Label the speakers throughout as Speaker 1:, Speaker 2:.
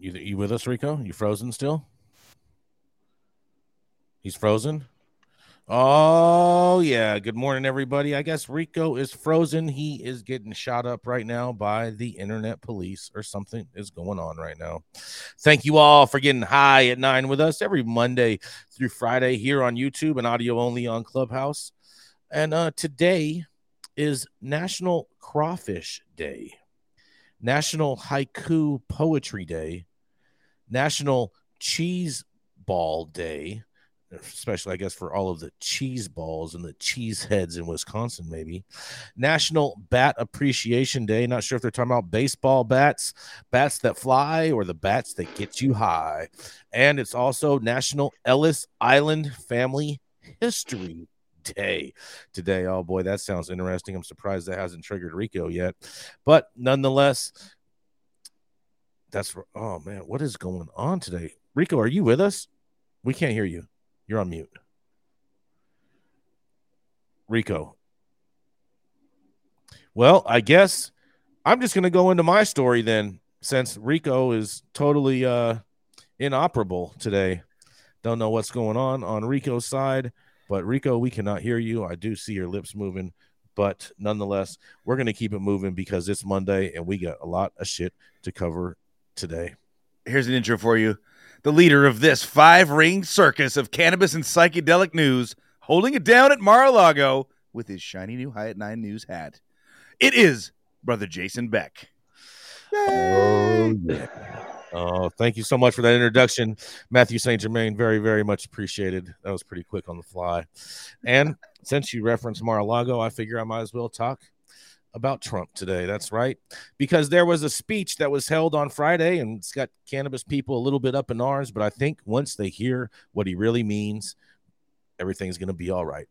Speaker 1: You, you with us, Rico? You frozen still? He's frozen. Oh yeah. Good morning, everybody. I guess Rico is frozen. He is getting shot up right now by the internet police, or something is going on right now. Thank you all for getting high at nine with us every Monday through Friday here on YouTube and audio only on Clubhouse. And uh, today is National Crawfish Day, National Haiku Poetry Day, National Cheese Ball Day, especially, I guess, for all of the cheese balls and the cheese heads in Wisconsin, maybe. National Bat Appreciation Day. Not sure if they're talking about baseball bats, bats that fly, or the bats that get you high. And it's also National Ellis Island Family History Day today. Oh boy, that sounds interesting. I'm surprised that hasn't triggered Rico yet. But nonetheless, that's for oh man, what is going on today? Rico, are you with us? We can't hear you. You're on mute. Rico. Well, I guess I'm just going to go into my story then since Rico is totally uh inoperable today. Don't know what's going on on Rico's side, but Rico, we cannot hear you. I do see your lips moving, but nonetheless, we're going to keep it moving because it's Monday and we got a lot of shit to cover today.
Speaker 2: Here's an intro for you. The leader of this five ring circus of cannabis and psychedelic news, holding it down at Mar a Lago with his shiny new High at Nine News hat. It is Brother Jason Beck.
Speaker 1: Oh, yeah. Oh, thank you so much for that introduction, Matthew St. Germain. Very, very much appreciated. That was pretty quick on the fly. And since you referenced Mar a Lago, I figure I might as well talk about Trump today. That's right. Because there was a speech that was held on Friday and it's got cannabis people a little bit up in arms. But I think once they hear what he really means, everything's going to be all right.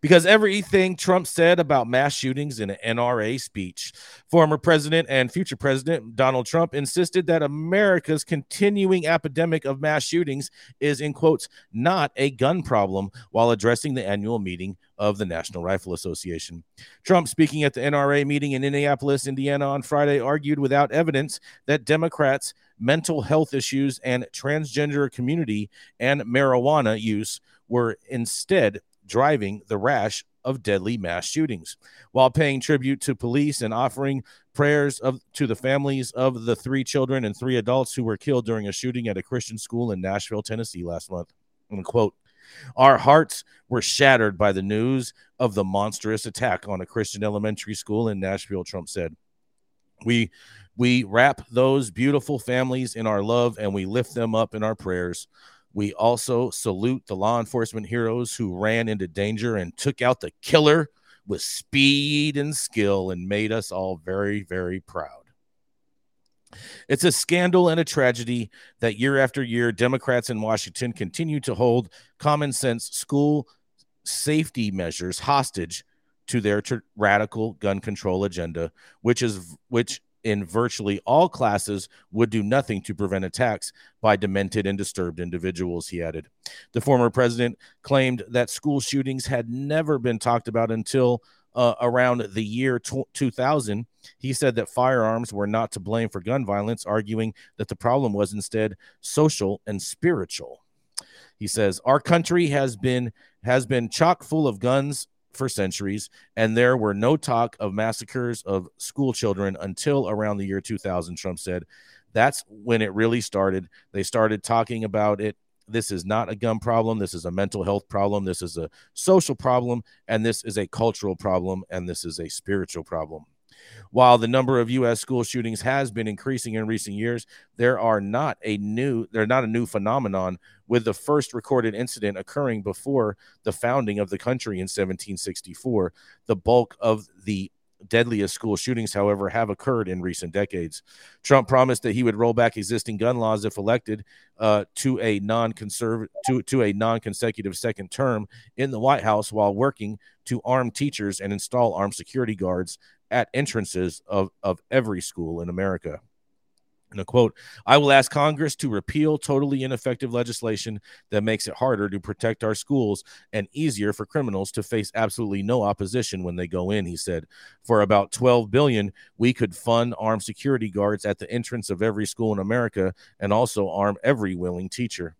Speaker 1: Because everything Trump said about mass shootings in an NRA speech, former president and future president Donald Trump insisted that America's continuing epidemic of mass shootings is, in quotes, not a gun problem while addressing the annual meeting of the National Rifle Association. Trump, speaking at the NRA meeting in Indianapolis, Indiana on Friday, argued without evidence that Democrats' mental health issues and transgender community and marijuana use were instead driving the rash of deadly mass shootings while paying tribute to police and offering prayers of to the families of the three children and three adults who were killed during a shooting at a Christian school in Nashville, Tennessee last month. Unquote. Our hearts were shattered by the news of the monstrous attack on a Christian elementary school in Nashville, Trump said. We we wrap those beautiful families in our love and we lift them up in our prayers. We also salute the law enforcement heroes who ran into danger and took out the killer with speed and skill and made us all very, very proud. It's a scandal and a tragedy that year after year, Democrats in Washington continue to hold common sense school safety measures hostage to their radical gun control agenda, which is which in virtually all classes would do nothing to prevent attacks by demented and disturbed individuals, he added. The former president claimed that school shootings had never been talked about until uh, around the year t- 2000. He said that firearms were not to blame for gun violence, arguing that the problem was instead social and spiritual. He says, Our country has been has been chock full of guns for centuries, and there were no talk of massacres of school children until around the year 2000, Trump said. That's when it really started. They started talking about it. This is not a gun problem. This is a mental health problem. This is a social problem. And this is a cultural problem. And this is a spiritual problem. While the number of U.S. school shootings has been increasing in recent years, there are not a new they're not a new phenomenon. With the first recorded incident occurring before the founding of the country in 1764, the bulk of the deadliest school shootings, however, have occurred in recent decades. Trump promised that he would roll back existing gun laws if elected uh, to a non-conservative to, to a non-consecutive second term in the White House, while working to arm teachers and install armed security guards at entrances of, of every school in America. And a quote, I will ask Congress to repeal totally ineffective legislation that makes it harder to protect our schools and easier for criminals to face absolutely no opposition when they go in, he said. For about 12 billion, we could fund armed security guards at the entrance of every school in America and also arm every willing teacher.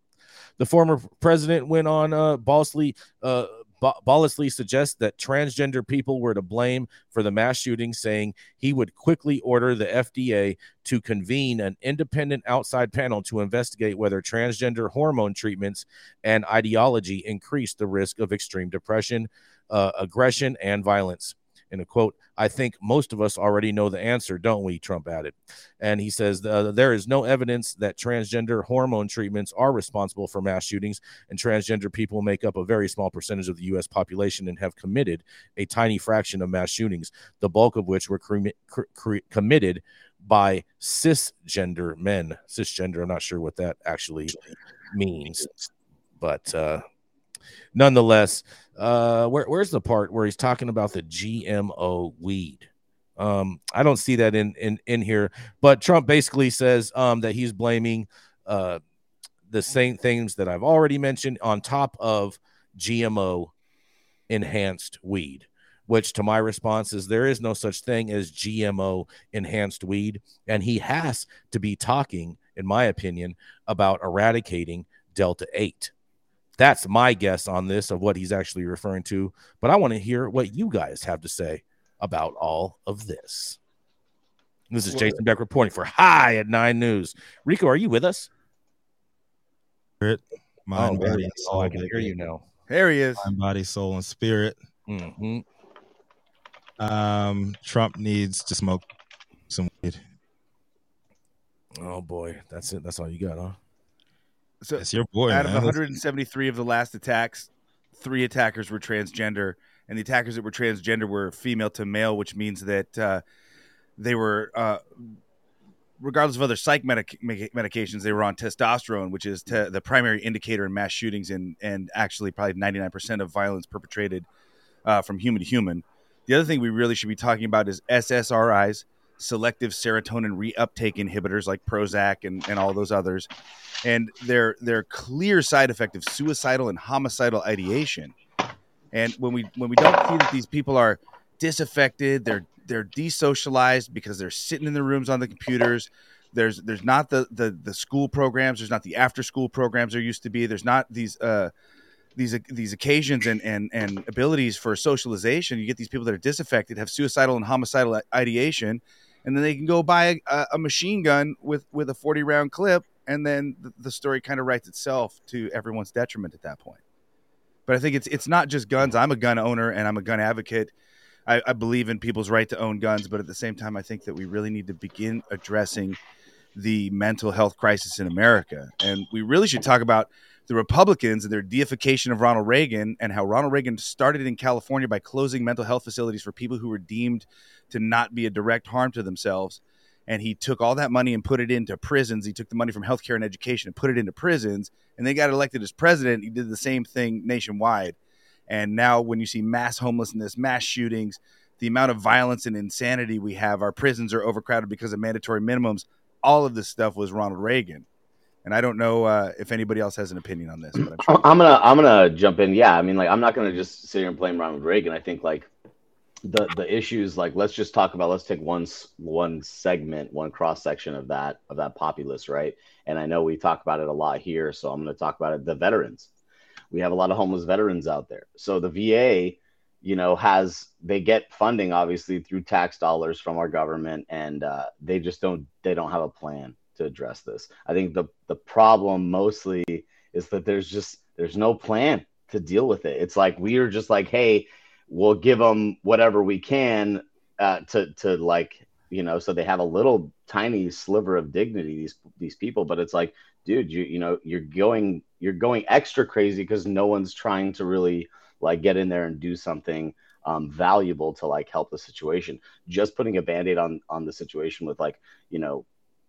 Speaker 1: The former president went on uh, Balsley uh, Ballisley suggests that transgender people were to blame for the mass shooting, saying he would quickly order the FDA to convene an independent outside panel to investigate whether transgender hormone treatments and ideology increase the risk of extreme depression, uh, aggression, and violence in a quote, I think most of us already know the answer, don't we? Trump added. And he says there is no evidence that transgender hormone treatments are responsible for mass shootings, and transgender people make up a very small percentage of the U.S. population and have committed a tiny fraction of mass shootings, the bulk of which were cre- cre- committed by cisgender men. Cisgender, I'm not sure what that actually means, but uh, nonetheless, uh, where, where's the part where he's talking about the GMO weed? Um, I don't see that in in in here, but Trump basically says um, that he's blaming uh, the same things that I've already mentioned on top of GMO enhanced weed. Which, to my response, is there is no such thing as GMO enhanced weed, and he has to be talking, in my opinion, about eradicating Delta Eight that's my guess on this of what he's actually referring to. But I want to hear what you guys have to say about all of this. This is Jason Beck reporting for High at Nine News. Rico, are you with us?
Speaker 3: Spirit, mind,
Speaker 1: oh,
Speaker 3: body,
Speaker 1: soul. Oh, I can hear you now.
Speaker 2: There he is.
Speaker 3: Mind, body, soul, and spirit.
Speaker 1: Mm-hmm.
Speaker 3: Um, Trump needs to smoke some weed.
Speaker 1: Oh boy, that's it. That's all you got, huh?
Speaker 2: So
Speaker 3: it's your boy.
Speaker 2: Out
Speaker 3: man.
Speaker 2: of 173 of the last attacks, three attackers were transgender, and the attackers that were transgender were female to male, which means that uh, they were, uh, regardless of other psych medic- medications, they were on testosterone, which is te- the primary indicator in mass shootings and and actually probably 99% of violence perpetrated uh, from human to human. The other thing we really should be talking about is SSRIs, selective serotonin reuptake inhibitors like Prozac and, and all those others, and their their clear side effect of suicidal and homicidal ideation. And when we when we don't see that these people are disaffected, they're they're desocialized because they're sitting in the rooms on the computers. There's there's not the the the school programs. There's not the after school programs there used to be. There's not these uh these these occasions and and and abilities for socialization. You get these people that are disaffected, have suicidal and homicidal ideation, and then they can go buy a, a machine gun with with a 40 round clip and then the, story kind of writes itself to everyone's detriment at that point. But i think it's it's not just guns. I'm a gun owner and i'm a gun advocate. I, I believe in people's right to own guns but at the same time i think that we really need to begin addressing the mental health crisis in america and we really should talk about the Republicans and their deification of Ronald Reagan and how Ronald Reagan started in California by closing mental health facilities for people who were deemed to not be a direct harm to themselves. And he took all that money and put it into prisons. He took the money from healthcare and education and put it into prisons. And they got elected as president. He did the same thing nationwide. And now, when you see mass homelessness, mass shootings, the amount of violence and insanity we have, our prisons are overcrowded because of mandatory minimums. All of this stuff was Ronald Reagan. And I don't know uh, if anybody else has an opinion on this. But I'm, sure
Speaker 4: I'm gonna I'm gonna jump in. Yeah, I mean, like I'm not gonna just sit here and blame Ronald Reagan. I think like the the issues like let's just talk about let's take one one segment one cross section of that of that populace right and i know we talk about it a lot here so i'm going to talk about it the veterans we have a lot of homeless veterans out there so the va you know has they get funding obviously through tax dollars from our government and uh, they just don't they don't have a plan to address this. I think the the problem mostly is that there's just there's no plan to deal with it. It's like we are just like hey we'll give them whatever we can uh, to to like you know so they have a little tiny sliver of dignity these these people. But it's like dude you you know you're going you're going extra crazy because no one's trying to really like get in there and do something um, valuable to like help the situation. Just putting a band-aid on on the situation with like you know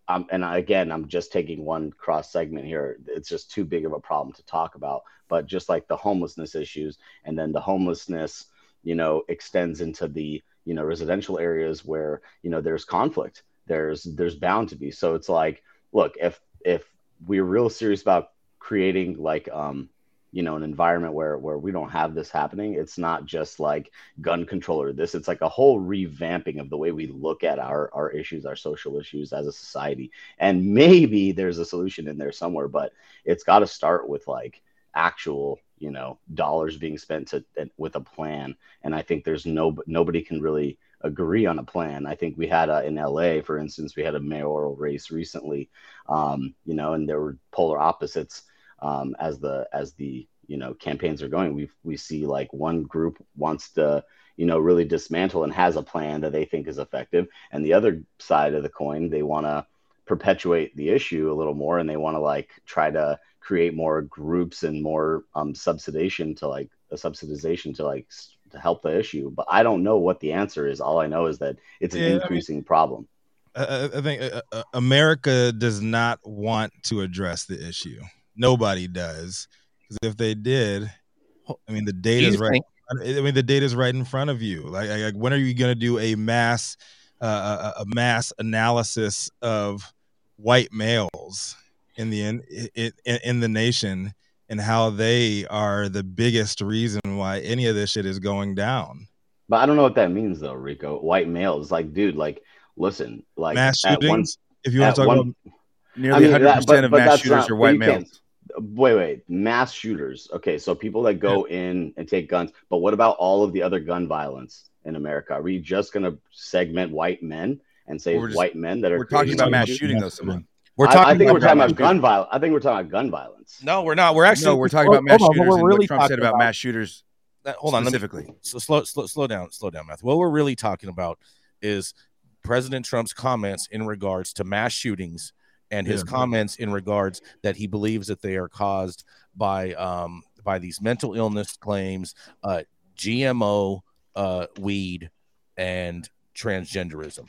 Speaker 4: um, and again i'm just taking one cross segment here. It's just too big of a problem to talk about. But just like the homelessness issues and then the homelessness you know extends into the you know residential areas where you know there's conflict. There's there's bound to be. So it's like look if if we're real serious about creating like um you know an environment where where we don't have this happening. It's not just like gun control or this. It's like a whole revamping of the way we look at our our issues our social issues as a society. And maybe there's a solution in there somewhere but it's got to start with like actual you know dollars being spent to with a plan. And i think there's no nobody can really agree on a plan. I think we had a, in la for instance we had a mayoral race recently um, you know and there were polar opposites um, as the as the you know campaigns are going we we see like one group wants to you know really dismantle and has a plan that they think is effective and the other side of the coin they want to perpetuate the issue a little more and they want to like try to create more groups and more um, subsidization to like a subsidization to like to help the issue. But I don't know what the answer is. All I know is that it's an
Speaker 3: Yeah, I mean-
Speaker 4: increasing problem.
Speaker 3: I, I think uh, uh, America does not want to address the issue. Nobody does. 'Cause if they did, I mean, the data is right.
Speaker 1: think-
Speaker 3: I mean, the data is right in front of you. Like, like like, when are you going to do a mass, uh, a, a mass analysis of white males in the in, in, in the nation and how they are the biggest reason why any of this shit is going down?
Speaker 4: But I don't know what that means though, Rico. White males, like, dude, like, listen, like
Speaker 3: mass
Speaker 4: at one-
Speaker 3: if you want to talk
Speaker 4: one-
Speaker 3: about
Speaker 2: Nearly
Speaker 4: I mean,
Speaker 2: 100%
Speaker 4: that- but-
Speaker 2: of
Speaker 4: but
Speaker 2: mass shooters
Speaker 4: not-
Speaker 2: are white males.
Speaker 4: Wait, wait, mass shooters. Okay, so people that go in and take guns. But what about all of the other gun violence in America? Are we just going to segment white men and say
Speaker 2: just-
Speaker 4: white men that are
Speaker 2: We're talking about mass
Speaker 4: issues?
Speaker 2: shooting, though, Simon.
Speaker 1: We're
Speaker 4: I-
Speaker 1: talking.
Speaker 4: I, think
Speaker 1: about
Speaker 4: we're talking about gun violence. I think we're talking about gun violence.
Speaker 1: No, we're not. We're actually.
Speaker 2: No, we're talking
Speaker 1: hold-
Speaker 2: about mass
Speaker 1: on,
Speaker 2: shooters
Speaker 1: we're
Speaker 2: what
Speaker 1: really
Speaker 2: Trump said
Speaker 1: talking
Speaker 2: about mass shooters
Speaker 1: Uh, hold on, let me,
Speaker 2: specifically.
Speaker 1: so slow, slow, slow down, slow down, Matthew. What we're really talking about is President Trump's comments in regards to mass shootings and his
Speaker 3: Yeah.
Speaker 1: comments in regards that he believes that they are caused by um by these mental illness claims, uh, GMO, uh, weed, and transgenderism.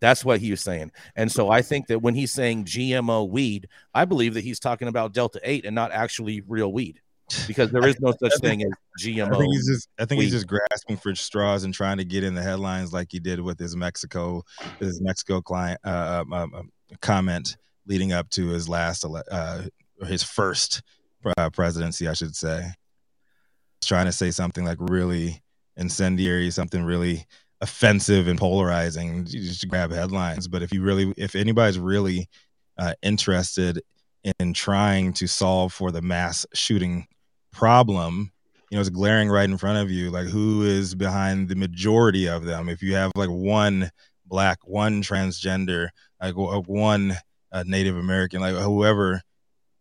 Speaker 1: That's what he was saying. And so I think that when he's saying GMO weed, I believe that he's talking about Delta 8 and not actually real weed because there is no such thing as GMO.
Speaker 3: I think he's just I think he's just grasping for straws and trying to get in the headlines like he did with his Mexico his Mexico client uh, um, um, um, comment leading up to his last uh, his first uh, presidency, I should say. Trying to say something like really incendiary, something really offensive and polarizing just grab headlines. But if you really, if anybody's really uh, interested in trying to solve for the mass shooting problem, you know, it's glaring right in front of you. Like, who is behind the majority of them? If you have like one black, one transgender, like one uh, Native American, like whoever,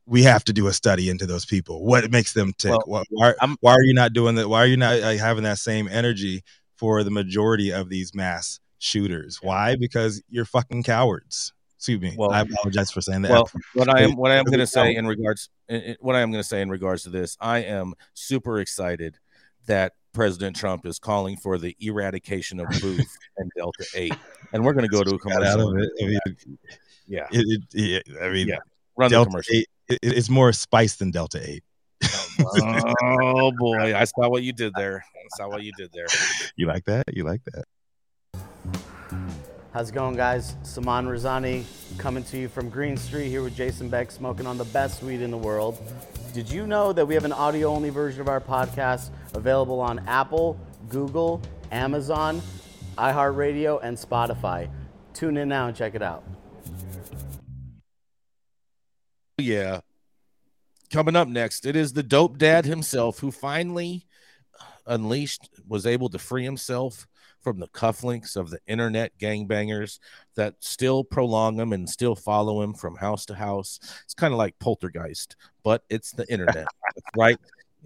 Speaker 3: we have to do a study into those people. What makes them tick?
Speaker 1: Well,
Speaker 3: Why, why, why are you not doing that? Why are you not like, having that same energy for the majority of these mass shooters? Why? Because you're fucking cowards. Excuse me.
Speaker 1: Well-
Speaker 3: I apologize for saying that.
Speaker 1: Well, what I am what I am going to say in regards what I am going to say in regards to this, I am super excited that President Trump is calling for the eradication of boof and Delta Eight, and we're going to go to a commercial.
Speaker 3: Of it. I mean,
Speaker 1: Yeah,
Speaker 3: it, it, it, I mean,
Speaker 1: Yeah. run the
Speaker 3: Delta
Speaker 1: commercial.
Speaker 3: Eight. It, it's more spice than Delta Eight.
Speaker 1: oh boy, I saw what you did there. I saw what you did there.
Speaker 3: You like that? You like that?
Speaker 5: How's it going, guys? Saman Razani coming to you from Green Street here with Jason Beck, smoking on the best weed in the world. Did you know that we have an audio only version of our podcast available on Apple, Google, Amazon, iHeartRadio, and Spotify. Tune in now and check it out.
Speaker 1: Yeah. Coming up next, it is the dope dad himself who finally unleashed, was able to free himself from the cufflinks of the internet gangbangers that still prolong him and still follow him from house to house. It's kind of like poltergeist, but it's the internet, right?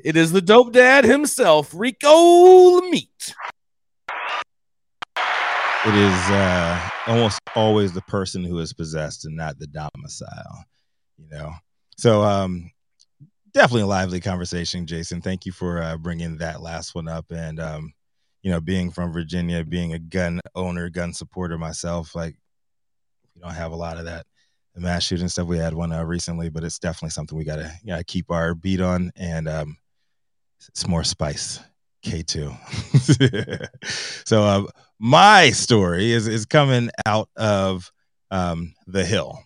Speaker 1: It is the dope dad himself, Rico Meat.
Speaker 3: It is uh, almost always the person who is possessed and not the domicile, you know. So, um, definitely a lively conversation, Jason. Thank you for uh, bringing that last one up. And um, you know, being from Virginia, being a gun owner, gun supporter myself, like we don't have a lot of that. The mass shooting stuff we had one uh, recently, but it's definitely something we gotta know, keep our beat on, and um, it's more spice. K two. so uh, my story is is coming out of um, the Hill.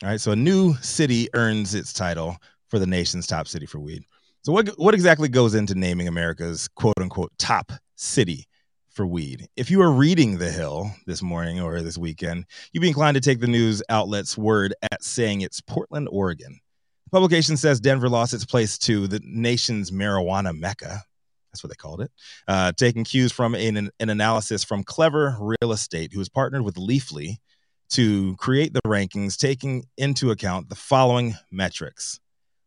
Speaker 3: All right, so a new city earns its title for the nation's top city for weed. So what what exactly goes into naming America's quote unquote top city for weed? If you are reading The Hill this morning or this weekend, you'd be inclined to take the news outlet's word at saying it's Portland, Oregon. The publication says Denver lost its place to the nation's marijuana mecca. That's what they called it. Uh, taking cues from an, an analysis from Clever Real Estate, who has partnered with Leafly to create the rankings, taking into account the following metrics.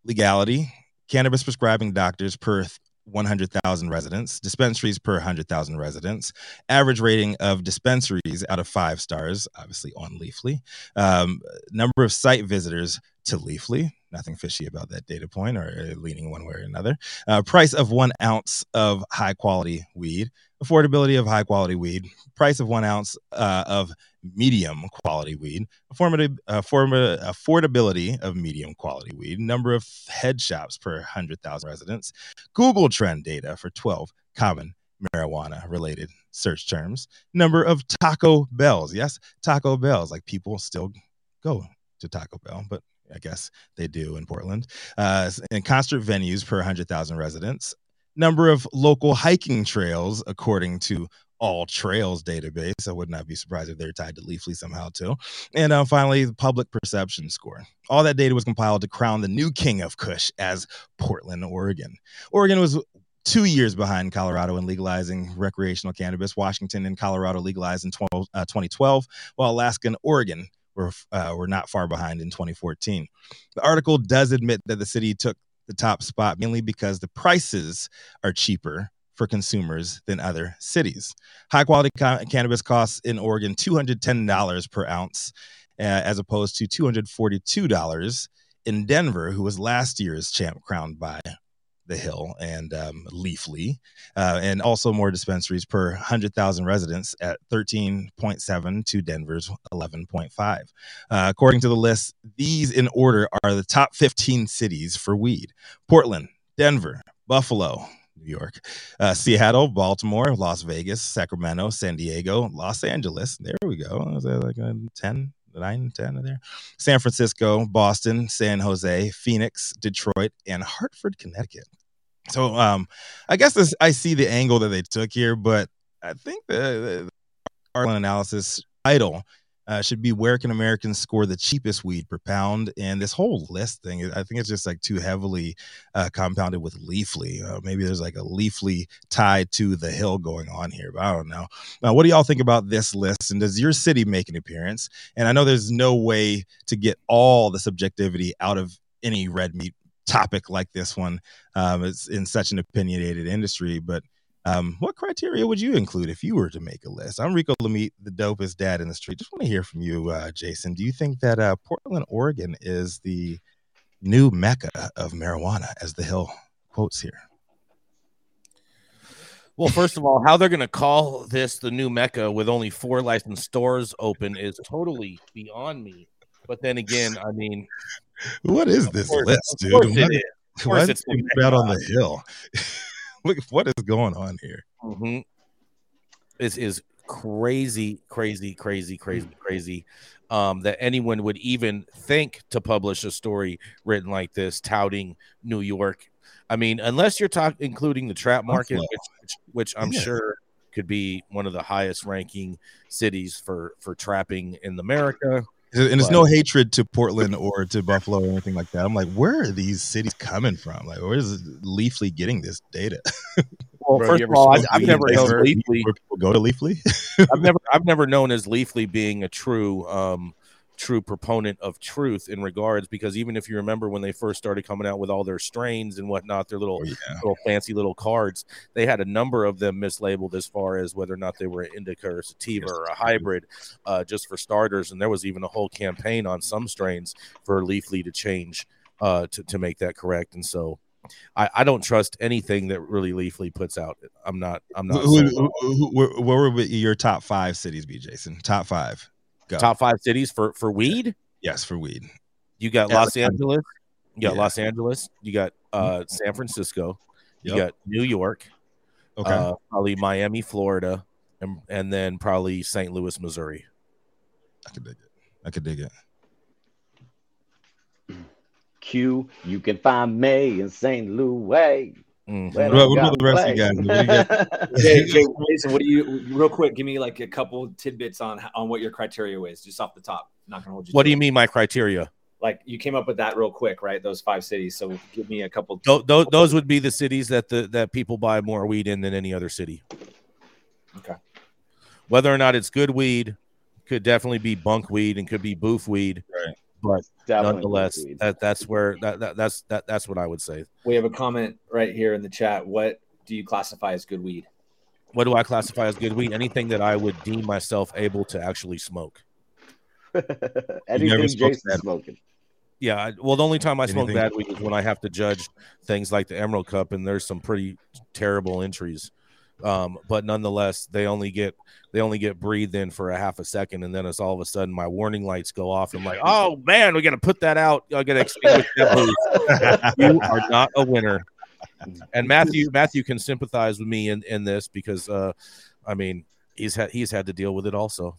Speaker 3: Legality, cannabis prescribing doctors per 100,000 residents, dispensaries per 100,000 residents, average rating of dispensaries out of five stars, obviously on Leafly, um, number of site visitors to Leafly, nothing fishy about that data point or leaning one way or another, uh, price of one ounce of high quality weed, affordability of high quality weed, price of one ounce uh, of medium quality weed, affordability, affordability of medium quality weed, number of head shops per 100,000 residents, Google trend data for 12 common marijuana related search terms, number of Taco Bells. Yes, Taco Bells. Like people still go to Taco Bell, but I guess they do in Portland. Uh, and concert venues per 100,000 residents, number of local hiking trails according to AllTrails database. I would not be surprised if they're tied to Leafly somehow too. And uh, finally, the public perception score. All that data was compiled to crown the new king of Kush as Portland, Oregon. Oregon was two years behind Colorado in legalizing recreational cannabis. Washington and Colorado legalized in 12, uh, 2012, while Alaska and Oregon were uh, were not far behind in 2014. The article does admit that the city took the top spot mainly because the prices are cheaper for consumers than other cities. High quality ca- cannabis costs in Oregon $210 per ounce, uh, as opposed to $242 in Denver, who was last year's champ crowned by the Hill and um, Leafly, uh, and also more dispensaries per 100,000 residents at 13.7 to Denver's 11.5. Uh, according to the list, these in order are the top 15 cities for weed Portland, Denver, Buffalo, New York, uh, Seattle, Baltimore, Las Vegas, Sacramento, San Diego, Los Angeles. There we go. Is that like a 10, 9, 10 there? San Francisco, Boston, San Jose, Phoenix, Detroit, and Hartford, Connecticut. So um, I guess this I see the angle that they took here, but I think the, the analysis title uh, should be where can Americans score the cheapest weed per pound? And this whole list thing, I think it's just like too heavily uh, compounded with Leafly. Uh, maybe there's like a Leafly tied to the hill going on here, but I don't know. Now, what do y'all think about this list? And does your city make an appearance? And I know there's no way to get all the subjectivity out of any red meat topic like this one. Um, it's in such an opinionated industry, but um, what criteria would you include if you were to make a list? I'm Rico Lamitte, the dopest dad in the street. Just want to hear from you, uh, Jason. Do you think that uh, Portland, Oregon is the new mecca of marijuana, as the Hill quotes here?
Speaker 1: Well, first of all, how they're going to call this the new mecca with only four licensed stores open is totally beyond me. But then again, I mean,
Speaker 3: what is this course, list, dude? What, why is it out on the hill? Look, what is going on here?
Speaker 1: Mm-hmm. This is crazy, crazy, crazy, crazy, crazy. Um, that anyone would even think to publish a story written like this, touting New York. I mean, unless you're talking including the trap market, which, which, which I'm
Speaker 3: Yeah.
Speaker 1: sure could be one of the highest ranking cities for for trapping in America.
Speaker 3: And it's
Speaker 1: But-
Speaker 3: no hatred to Portland or to Buffalo or anything like that. I'm like, where are these cities coming from? Like, where is Leafly getting this data?
Speaker 1: Well,
Speaker 2: Bro,
Speaker 1: first of all, I,
Speaker 2: smoked
Speaker 1: I've never
Speaker 2: in
Speaker 1: known Leafly.
Speaker 3: Where people go to Leafly?
Speaker 1: I've never I've never known as Leafly being a true um true proponent of truth in regards because even if you remember when they first started coming out with all their strains and whatnot, their little
Speaker 3: Oh, yeah.
Speaker 1: little fancy little cards, they had a number of them mislabeled as far as whether or not they were an indica or sativa
Speaker 3: Yes.
Speaker 1: or a hybrid, uh, just for starters. And there was even a whole campaign on some strains for Leafly to change uh, to to make that correct. And so. I, I don't trust anything that really Leafly puts out. I'm not. I'm not.
Speaker 3: Who, who, who, who- where would your top five cities be, Jason? Top five. Go.
Speaker 1: top five cities for for weed.
Speaker 3: Yes, for weed.
Speaker 1: You got
Speaker 3: Yeah,
Speaker 1: Los
Speaker 3: like-
Speaker 1: Angeles. You got
Speaker 3: Yeah. Mm-hmm.
Speaker 1: Los Angeles. You got uh, San Francisco. You
Speaker 3: Yep.
Speaker 1: got New York.
Speaker 3: Okay.
Speaker 1: Uh, probably Miami, Florida, and and then probably St. Louis, Missouri.
Speaker 3: I could dig it. I could dig it.
Speaker 4: Q, you can find me in St. Louis.
Speaker 1: Mm-hmm.
Speaker 4: Let
Speaker 3: What about-
Speaker 4: it
Speaker 3: what about the rest of you guys? What do you
Speaker 4: play.
Speaker 6: Jay, Jay, Jason, what do you real quick? Give me like a couple tidbits on on what your criteria is, just off the top. not gonna hold you.
Speaker 1: What do you
Speaker 6: it.
Speaker 1: mean? My criteria?
Speaker 6: Like you came up with that real quick, right? Those five cities. So give me a couple.
Speaker 1: Those, those, those would be the cities that the that people buy more weed in than any other city.
Speaker 6: Okay.
Speaker 1: Whether or not it's good weed, could definitely be bunk weed and could be boof weed.
Speaker 3: Right.
Speaker 1: But
Speaker 4: Definitely
Speaker 1: nonetheless, that that's where that, that that's that that's what I would say.
Speaker 6: We have a comment right here in the chat. What do you classify as good weed?
Speaker 1: What do I classify as good weed? Anything that I would deem myself able to actually smoke.
Speaker 4: Anything
Speaker 3: smoked
Speaker 4: Jason's
Speaker 3: that.
Speaker 4: smoking.
Speaker 1: Yeah, I- well, the only time I smoke
Speaker 3: Anything-
Speaker 1: bad weed is when I have to judge things like the Emerald Cup, and there's some pretty terrible entries. Um, but nonetheless, they only get they only get breathed in for a half a second, and then it's all of a sudden my warning lights go off. I'm like, oh man, we got to put that out. I got to extinguish that boof. You are not a winner. And Matthew Matthew can sympathize with me in, in this because uh, I mean he's had he's had to deal with it also.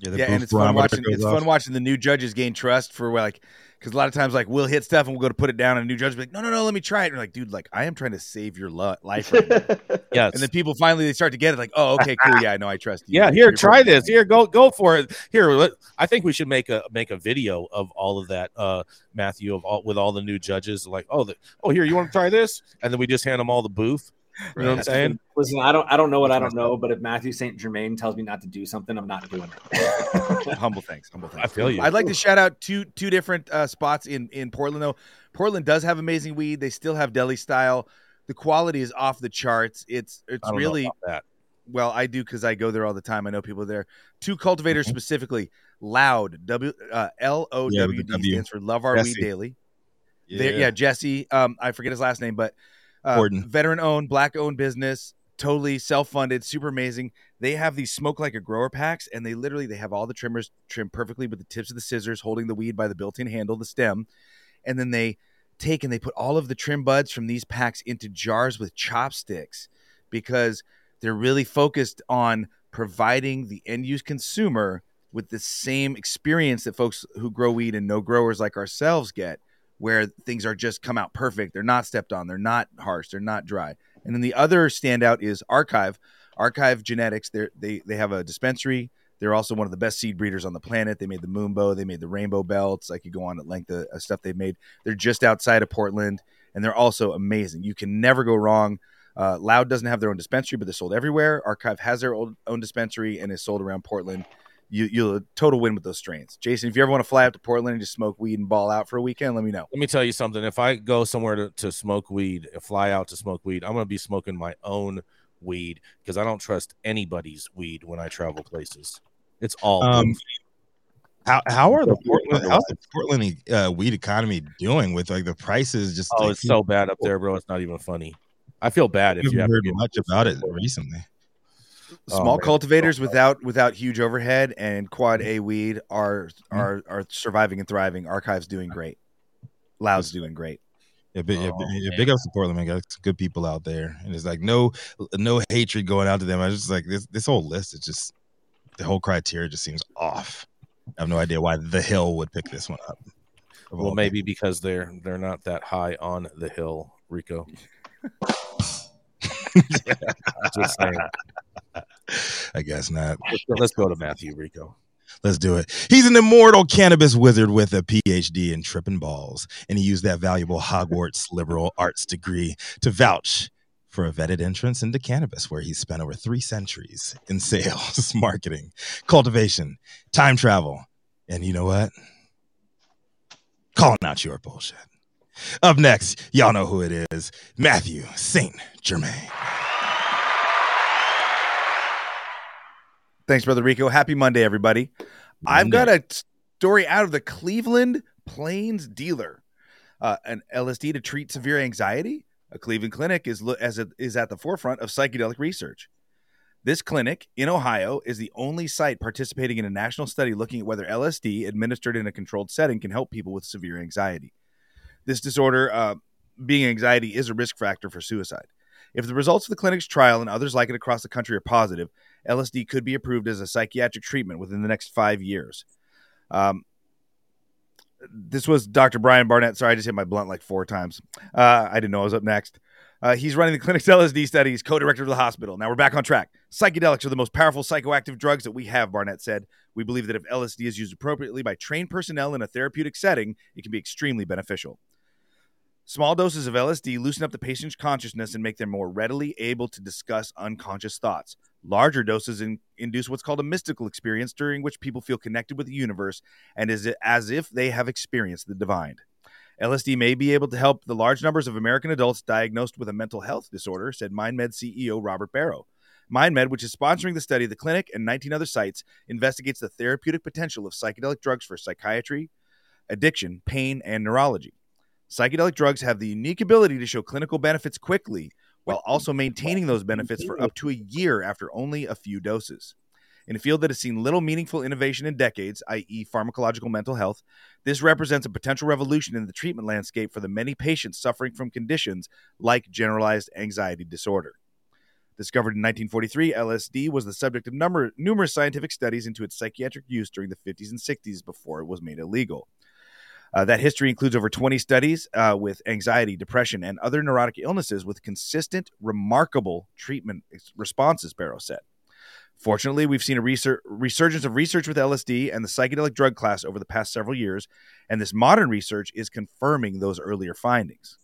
Speaker 3: Yeah,
Speaker 2: yeah, and it's fun watching. It's
Speaker 3: off.
Speaker 2: fun watching the new judges gain trust for like, because a lot of times like we'll hit stuff and we'll go to put it down, and a new judge will be like, no, no, no, let me try it. And we're like, dude, like I am trying to save your lo- life. Right.
Speaker 1: Yes.
Speaker 2: and then people finally they start to get it, like, oh, okay, cool, yeah, I know, I trust you.
Speaker 1: Yeah,
Speaker 2: Like,
Speaker 1: here, try
Speaker 2: perfect.
Speaker 1: this. Here, go go for it. Here, let, I think we should make a make a video of all of that, uh, Matthew, of all with all the new judges. Like, oh, the, oh, here, you want to try this? And then we just hand them all the boof. You know what I'm saying?
Speaker 6: Listen, I don't I don't know what I don't know, but if Matthew St. Germain tells me not to do something, I'm not doing it.
Speaker 2: humble thanks, humble thanks.
Speaker 1: I feel you.
Speaker 2: I'd like to shout out two two different uh, spots in in Portland though. Portland does have amazing weed. They still have deli style. The quality is off the charts. It's it's
Speaker 1: I don't know
Speaker 2: really
Speaker 1: about that.
Speaker 2: well. I do because I go there all the time. I know people there. Two cultivators
Speaker 1: Mm-hmm.
Speaker 2: specifically. Loud W uh, L O
Speaker 3: Yeah,
Speaker 2: W
Speaker 3: with
Speaker 2: D
Speaker 3: the W.
Speaker 2: stands for Love Our
Speaker 3: Jesse.
Speaker 2: Weed Daily. Yeah. yeah, Jesse. Um, I forget his last name, but uh, veteran owned, black owned business, totally self funded, super amazing. They have these smoke like a grower packs, and they literally they have all the trimmers trimmed perfectly with the tips of the scissors, holding the weed by the built in handle, the stem, and then they take and they put all of the trim buds from these packs into jars with chopsticks because they're really focused on providing the end use consumer with the same experience that folks who grow weed and no growers like ourselves get where things are just come out perfect. They're not stepped on. They're not harsh. They're not dry. And then the other standout is Archive. Archive Genetics. They they they have a dispensary. They're also one of the best seed breeders on the planet. They made the Moonbow. They made the Rainbow Belts. I could go on at length of, stuff they've made. They're just outside of Portland, and they're also amazing. You can never go wrong. Uh, Loud doesn't have their own dispensary, but they're sold everywhere. Archive has their own dispensary and is sold around Portland. You, you'll total win with those strains. Jason, if you ever want to fly out to Portland and just smoke weed and ball out for a weekend, let me know.
Speaker 1: Let me tell you something. If I go somewhere to, to smoke weed, fly out to smoke weed, I'm going to be smoking my own weed because I don't trust anybody's weed when I travel places. It's all
Speaker 3: Um. How how are the
Speaker 1: Portland
Speaker 3: Portland how's the Portland uh, weed economy doing with like the prices? Just
Speaker 1: oh,
Speaker 3: like,
Speaker 1: it's so bad up there, bro. It's not even funny. I feel bad if you have to
Speaker 3: heard much about it recently.
Speaker 1: Oh,
Speaker 2: Small
Speaker 1: man.
Speaker 2: cultivators without without huge overhead and quad A weed are
Speaker 3: Mm-hmm.
Speaker 2: are are surviving and thriving. Archives doing great. Loud's doing great.
Speaker 3: Yeah, big, yeah,
Speaker 1: Oh,
Speaker 3: big- yeah, big ups to Portland, man. Got good people out there, and it's like no no hatred going out to them. I was just like this this whole list is just the whole criteria just seems off. I have no idea why the Hill would pick this one up.
Speaker 1: Well,
Speaker 3: all
Speaker 1: maybe because they're they're not that high on the hill. Rico. Just saying.
Speaker 3: I guess not.
Speaker 1: Let's go, let's go to Matthew Rico.
Speaker 3: Let's do it. He's an immortal cannabis wizard with a PhD in tripping balls, and he used that valuable Hogwarts liberal arts degree to vouch for a vetted entrance into cannabis, where he spent over three centuries in sales, marketing, cultivation, time travel, and you know what? Calling out your bullshit. Up next, y'all know who it is Matthew St. Germain.
Speaker 2: Thanks, brother Rico. Happy Monday, everybody. I've got a story out of the Cleveland Plains dealer, uh, an LSD to treat severe anxiety. A Cleveland clinic is lo- as is at the forefront of psychedelic research. This clinic in Ohio is the only site participating in a national study looking at whether LSD administered in a controlled setting can help people with severe anxiety. This disorder, uh, being anxiety, is a risk factor for suicide. If the results of the clinic's trial and others like it across the country are positive, LSD could be approved as a psychiatric treatment within the next five years. Um, this was Dr. Brian Barnett. Sorry, I just hit my blunt like four times. Uh, I didn't know I was up next. Uh, he's running the clinic's LSD studies, co-director of the hospital. Now we're back on track. Psychedelics are the most powerful psychoactive drugs that we have, Barnett said. We believe that if LSD is used appropriately by trained personnel in a therapeutic setting, it can be extremely beneficial. Small doses of LSD loosen up the patient's consciousness and make them more readily able to discuss unconscious thoughts. Larger doses in, induce what's called a mystical experience, during which people feel connected with the universe and is as if they have experienced the divine. LSD may be able to help the large numbers of American adults diagnosed with a mental health disorder, said MindMed CEO Robert Barrow. MindMed, which is sponsoring the study, the clinic and 19 other sites, investigates the therapeutic potential of psychedelic drugs for psychiatry, addiction, pain, and neurology. Psychedelic drugs have the unique ability to show clinical benefits quickly while also maintaining those benefits for up to a year after only a few doses. In a field that has seen little meaningful innovation in decades, i.e., pharmacological mental health, this represents a potential revolution in the treatment landscape for the many patients suffering from conditions like generalized anxiety disorder. Discovered in 1943, LSD was the subject of number, numerous scientific studies into its psychiatric use during the 50s and 60s before it was made illegal. Uh, that history includes over 20 studies uh, with anxiety, depression, and other neurotic illnesses with consistent, remarkable treatment responses, Barrow said. Fortunately, we've seen a resur- resurgence of research with LSD and the psychedelic drug class over the past several years, and this modern research is confirming those earlier findings.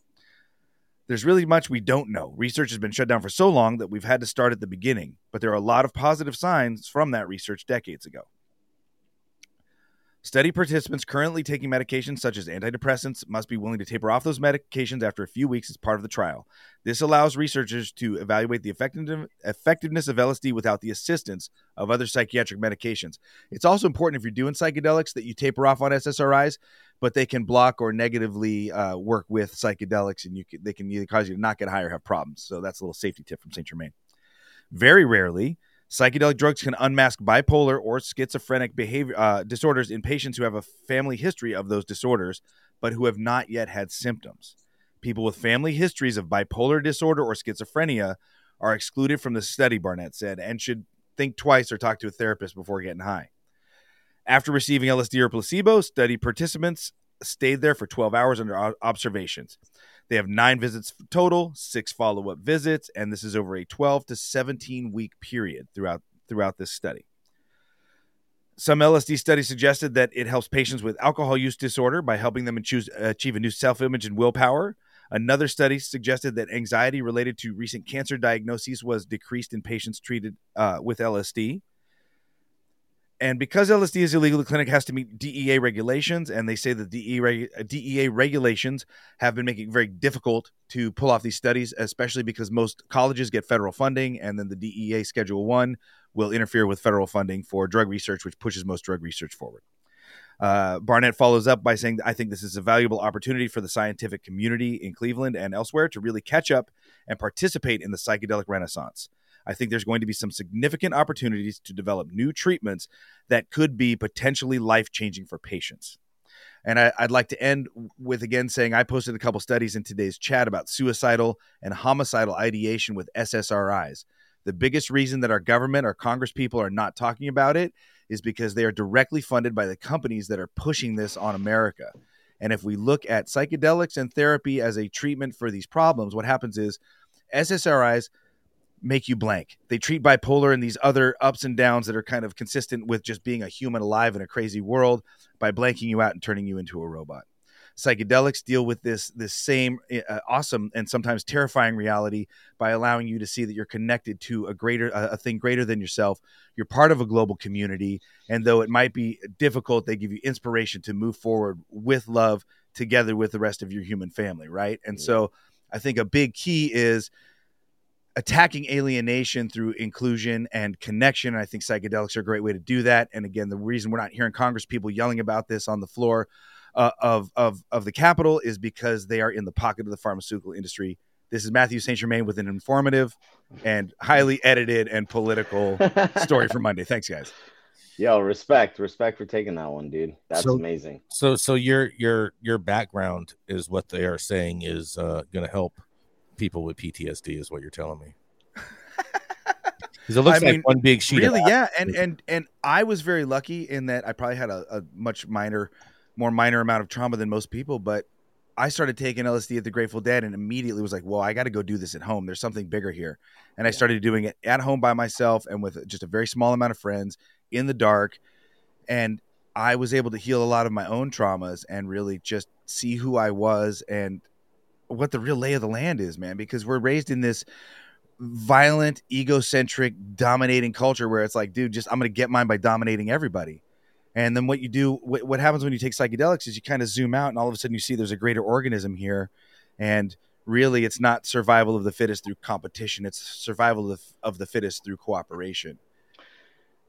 Speaker 2: There's really much we don't know. Research has been shut down for so long that we've had to start at the beginning, but there are a lot of positive signs from that research decades ago. Study participants currently taking medications such as antidepressants must be willing to taper off those medications after a few weeks as part of the trial. This allows researchers to evaluate the effectiveness of LSD without the assistance of other psychiatric medications. It's also important if you're doing psychedelics that you taper off on SSRIs, but they can block or negatively uh, work with psychedelics, and you can, they can either cause you to not get high or have problems. So that's a little safety tip from Saint Germain. Very rarely, Psychedelic drugs can unmask bipolar or schizophrenic behavior uh, disorders in patients who have a family history of those disorders, but who have not yet had symptoms. People with family histories of bipolar disorder or schizophrenia are excluded from the study, Barnett said, and should think twice or talk to a therapist before getting high. After receiving LSD or placebo, study participants stayed there for 12 hours under observations. They have nine visits total, six follow up visits, and this is over a 12 to 17 week period throughout throughout this study. Some LSD studies suggested that it helps patients with alcohol use disorder by helping them choose, achieve a new self image and willpower. Another study suggested that anxiety related to recent cancer diagnoses was decreased in patients treated uh, with LSD. And because LSD is illegal, the clinic has to meet DEA regulations, and they say that DEA, DEA regulations have been making it very difficult to pull off these studies, especially because most colleges get federal funding, and then the DEA Schedule One will interfere with federal funding for drug research, which pushes most drug research forward. Uh, Barnett follows up by saying, I think this is a valuable opportunity for the scientific community in Cleveland and elsewhere to really catch up and participate in the psychedelic renaissance. I think there's going to be some significant opportunities to develop new treatments that could be potentially life changing for patients. And I, would like to end with again saying I posted a couple studies in today's chat about suicidal and homicidal ideation with SSRIs. The biggest reason that our government, our Congress people are not talking about it is because they are directly funded by the companies that are pushing this on America. And if we look at psychedelics and therapy as a treatment for these problems, what happens is SSRIs make you blank. They treat bipolar and these other ups and downs that are kind of consistent with just being a human alive in a crazy world by blanking you out and turning you into a robot. Psychedelics deal with this this same uh, awesome and sometimes terrifying reality by allowing you to see that you're connected to a greater a, a thing greater than yourself. You're part of a global community, and though it might be difficult, they give you inspiration to move forward with love together with the rest of your human family, right? And so, I think a big key is attacking alienation through inclusion and connection. And I think psychedelics are a great way to do that. And again, the reason we're not hearing Congress people yelling about this on the floor uh, of of of the Capitol is because they are in the pocket of the pharmaceutical industry. This is Matthew St. Germain with an informative and highly edited and political story for Monday. Thanks, guys.
Speaker 4: Yo, respect, respect for taking that one, dude. That's
Speaker 1: So-
Speaker 4: amazing.
Speaker 1: So so your your your background is what they are saying is uh, going to help people with PTSD is what you're telling me. 'Cause it looks
Speaker 2: I
Speaker 1: like
Speaker 2: mean,
Speaker 1: one big sheet.
Speaker 2: really
Speaker 1: of
Speaker 2: yeah and and and i was very lucky in that i probably had a, a much minor more minor amount of trauma than most people but i started taking lsd at the grateful dead and immediately was like well i got to go do this at home there's something bigger here and i started doing it at home by myself and with just a very small amount of friends in the dark and i was able to heal a lot of my own traumas and really just see who i was and what the real lay of the land is man because we're raised in this violent, egocentric, dominating culture where it's like, dude, just I'm gonna get mine by dominating everybody. And then what you do, what, what happens when you take psychedelics is you kind of zoom out, and all of a sudden you see there's a greater organism here, and really it's not survival of the fittest through competition; it's survival of, of the fittest through cooperation.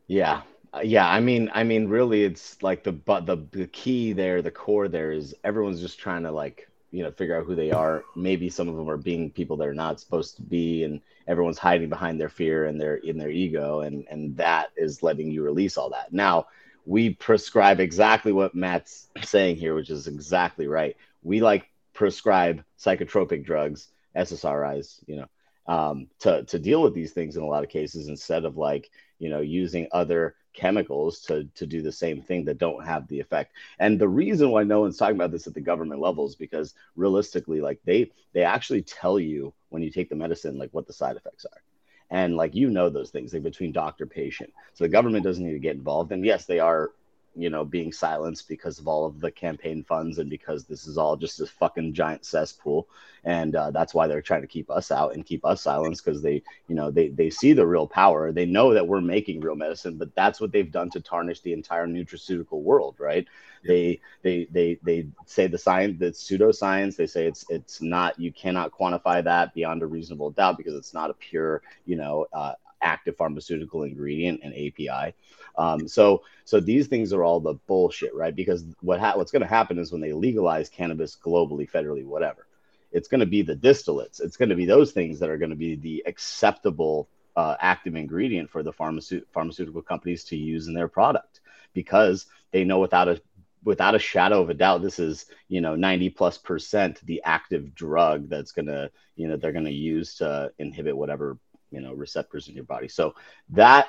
Speaker 4: Yeah. Uh, yeah, I mean, I mean, really, it's like the but the the key there, the core there is everyone's just trying to like you know figure out who they are. Maybe some of them are being people they're not supposed to be, and everyone's hiding behind their fear and their in their ego, and and that is letting you release all that. Now we prescribe exactly what Matt's saying here, which is exactly right. We like prescribe psychotropic drugs, SSRIs, you know, um, to to deal with these things in a lot of cases instead of like you know using other chemicals to to do the same thing that don't have the effect. And the reason why no one's talking about this at the government level is because realistically like they they actually tell you when you take the medicine like what the side effects are. And like you know those things like between doctor patient. So the government doesn't need to get involved. And yes they are you know being silenced because of all of the campaign funds and because this is all just a fucking giant cesspool. And uh, that's why they're trying to keep us out and keep us silenced because they you know they they see the real power. They know that we're making real medicine but that's what they've done to tarnish the entire nutraceutical world right? They they they they say the science that's pseudoscience they say it's it's not you cannot quantify that beyond a reasonable doubt because it's not a pure you know uh, active pharmaceutical ingredient and api um, so so these things are all the bullshit right? Because what ha- what's going to happen is when they legalize cannabis globally federally whatever it's going to be the distillates. It's going to be those things that are going to be the acceptable uh, active ingredient for the pharmaceut- pharmaceutical companies to use in their product because they know without a without a shadow of a doubt this is you know 90 plus percent the active drug that's going to you know they're going to use to inhibit whatever you know receptors in your body. So that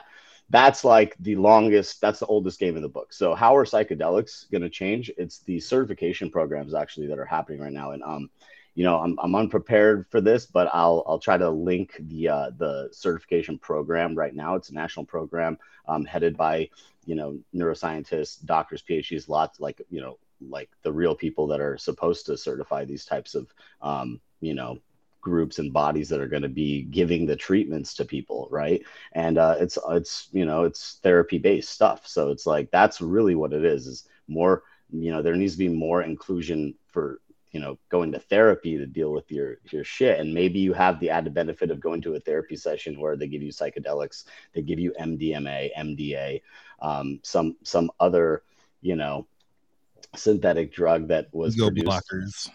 Speaker 4: that's like the longest that's the oldest game in the book. So how are psychedelics going to change? It's the certification programs actually that are happening right now. And um you know I'm, I'm unprepared for this but i'll i'll try to link the uh, the certification program right now. It's a national program um, headed by you know neuroscientists doctors phds lots like you know like the real people that are supposed to certify these types of um, you know groups and bodies that are going to be giving the treatments to people right? And uh, it's it's you know it's therapy based stuff. So it's like that's really what it is is more you know there needs to be more inclusion for you know going to therapy to deal with your your shit. And maybe you have the added benefit of going to a therapy session where they give you psychedelics they give you mdma mda um, some some other you know synthetic drug that was
Speaker 3: Ego
Speaker 4: produced.
Speaker 3: blockers.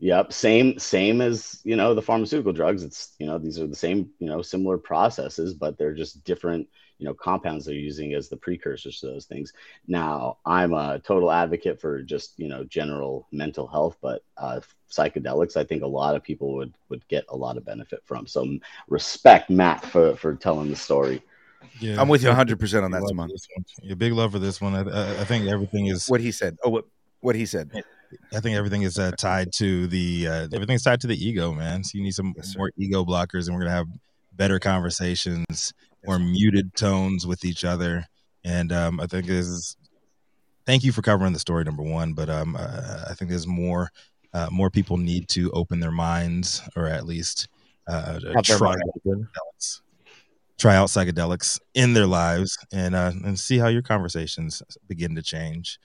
Speaker 4: Yep, same same as you know the pharmaceutical drugs. It's you know these are the same you know similar processes, but they're just different you know compounds they're using as the precursors to those things. Now I'm a total advocate for just you know general mental health, but uh, psychedelics I think a lot of people would would get a lot of benefit from. So respect Matt for for telling the story.
Speaker 3: Yeah,
Speaker 2: I'm with you 100 percent on that,
Speaker 3: for
Speaker 2: Simon.
Speaker 3: this one. Yeah, big love for this one. I, I, I think everything is
Speaker 2: What he said. Oh, what what he said.
Speaker 3: I think everything is uh, tied to the uh, everything's tied to the ego, man. So you need some
Speaker 1: Yes,
Speaker 3: more ego blockers, and we're gonna have better conversations, more muted tones with each other. And um, I think this is thank you for covering the story number one, but um, uh, I think there's more uh, more people need to open their minds, or at least uh, try
Speaker 1: mind
Speaker 3: psychedelics, try out psychedelics in their lives, and uh, and see how your conversations begin to change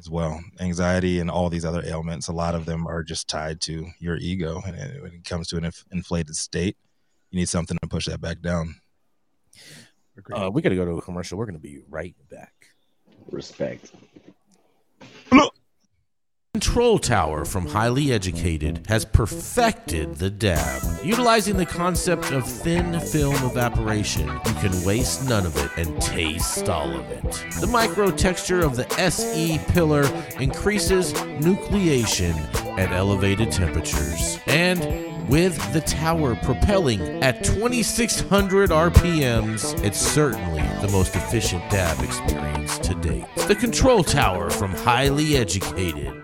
Speaker 3: as well. Anxiety and all these other ailments, a lot of them are just tied to your ego, and when it comes to an inf- inflated state, you need something to push that back down.
Speaker 1: Uh, we got to go to a commercial. We're going to be right back.
Speaker 4: Respect.
Speaker 7: Control Tower from Highly Educated has perfected the dab. Utilizing the concept of thin film evaporation, you can waste none of it and taste all of it. The micro texture of the SE pillar increases nucleation at elevated temperatures. And with the tower propelling at 2600 RPMs, it's certainly the most efficient dab experience to date. The Control Tower from Highly Educated.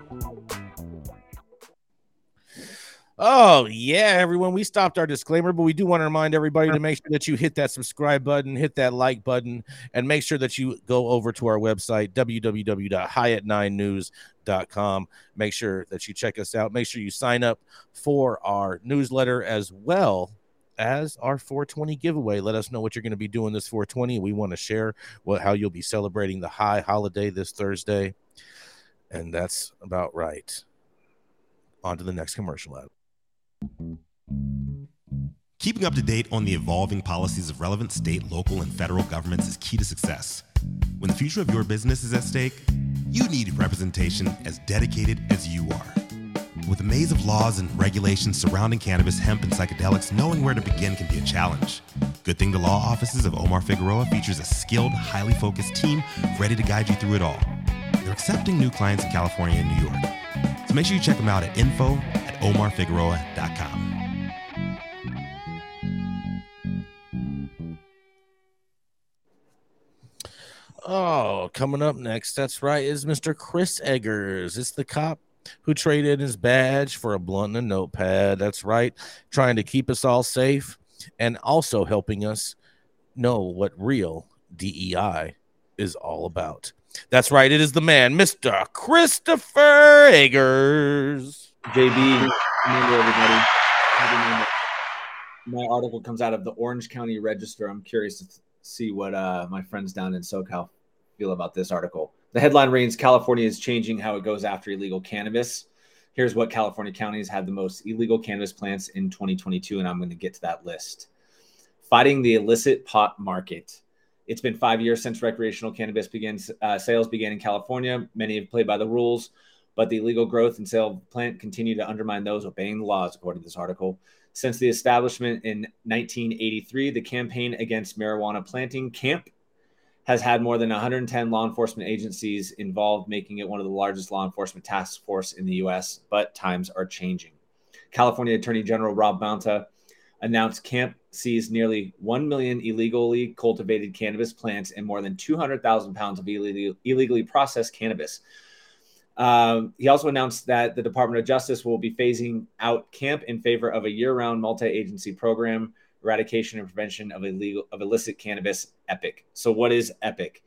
Speaker 1: Oh, yeah, everyone. We stopped our disclaimer, but we do want to remind everybody to make sure that you hit that subscribe button, hit that like button, and make sure that you go over to our website, www.highat9news.com. Make sure that you check us out. Make sure you sign up for our newsletter as well as our 420 giveaway. Let us know what you're going to be doing this 420. We want to share what how you'll be celebrating the high holiday this Thursday. And that's about right. On to the next commercial ad.
Speaker 8: Keeping up to date on the evolving policies of relevant state, local, and federal governments is key to success. When the future of your business is at stake, you need representation as dedicated as you are. With a maze of laws and regulations surrounding cannabis, hemp, and psychedelics, knowing where to begin can be a challenge. Good Thing the Law offices of Omar Figueroa features a skilled, highly focused team ready to guide you through it all. They're accepting new clients in California and New York. So make sure you check them out at info omarfigueroa.com.
Speaker 1: Oh, coming up next, that's right, is Mr. Chris Eggers. It's the cop who traded his badge for a blunt and a notepad. That's right, trying to keep us all safe and also helping us know what real DEI is all about. That's right, it is the man, Mr. Christopher Eggers.
Speaker 6: JB, everybody. My article comes out of the Orange County Register. I'm curious to see what uh, my friends down in SoCal feel about this article. The headline reads California is changing how it goes after illegal cannabis. Here's what California counties had the most illegal cannabis plants in 2022, and I'm going to get to that list. Fighting the illicit pot market. It's been five years since recreational cannabis began uh, sales began in California. Many have played by the rules, but the illegal growth and sale of plant continue to undermine those obeying the laws, according to this article. Since the establishment in 1983, the campaign against marijuana planting, CAMP, has had more than 110 law enforcement agencies involved, making it one of the largest law enforcement task force in the U.S. But times are changing. California Attorney General Rob Bonta announced Camp seized nearly 1 million illegally cultivated cannabis plants and more than 200,000 pounds of illegally processed cannabis. Um, he also announced that the Department of Justice will be phasing out camp in favor of a year-round multi-agency program, eradication and prevention of illegal of illicit cannabis. EPIC. So, what is EPIC?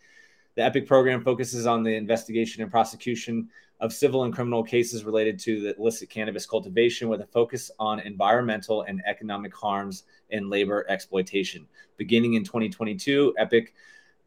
Speaker 6: The EPIC program focuses on the investigation and prosecution of civil and criminal cases related to the illicit cannabis cultivation, with a focus on environmental and economic harms and labor exploitation. Beginning in 2022, EPIC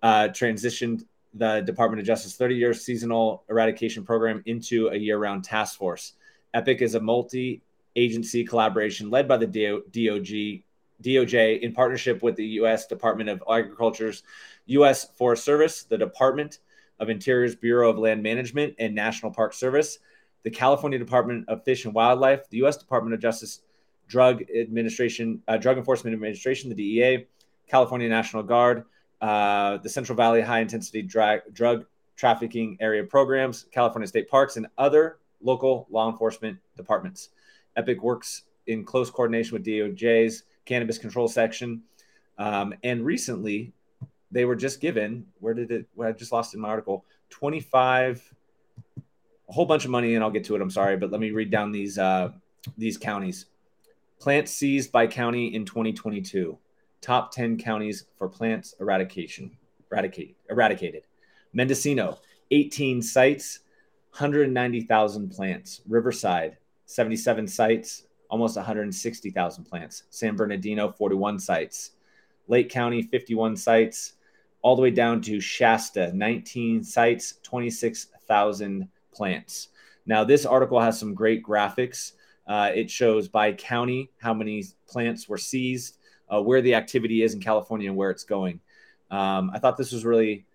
Speaker 6: uh, transitioned the Department of Justice 30 year seasonal eradication program into a year round task force. EPIC is a multi agency collaboration led by the DOG, DOJ in partnership with the U.S. Department of Agriculture's U.S. Forest Service, the Department of Interior's Bureau of Land Management and National Park Service, the California Department of Fish and Wildlife, the U.S. Department of Justice Drug Administration, uh, Drug Enforcement Administration, the DEA, California National Guard, uh, the Central Valley High Intensity Drug, Drug Trafficking Area Programs, California State Parks, and other local law enforcement departments. EPIC works in close coordination with DOJ's Cannabis Control Section. Um, and recently, they were just given, where did it, where I just lost in my article, 25. a whole bunch of money, and I'll get to it. I'm sorry, but let me read down these uh, these counties. Plants seized by county in 2022. Top 10 counties for plants eradication. Eradicate, eradicated. Mendocino, 18 sites, 190,000 plants. Riverside, 77 sites, almost 160,000 plants. San Bernardino, 41 sites. Lake County, 51 sites, all the way down to Shasta, 19 sites, 26,000 plants. Now, this article has some great graphics. Uh, it shows by county how many plants were seized, uh, where the activity is in California, and where it's going. Um, I thought this was really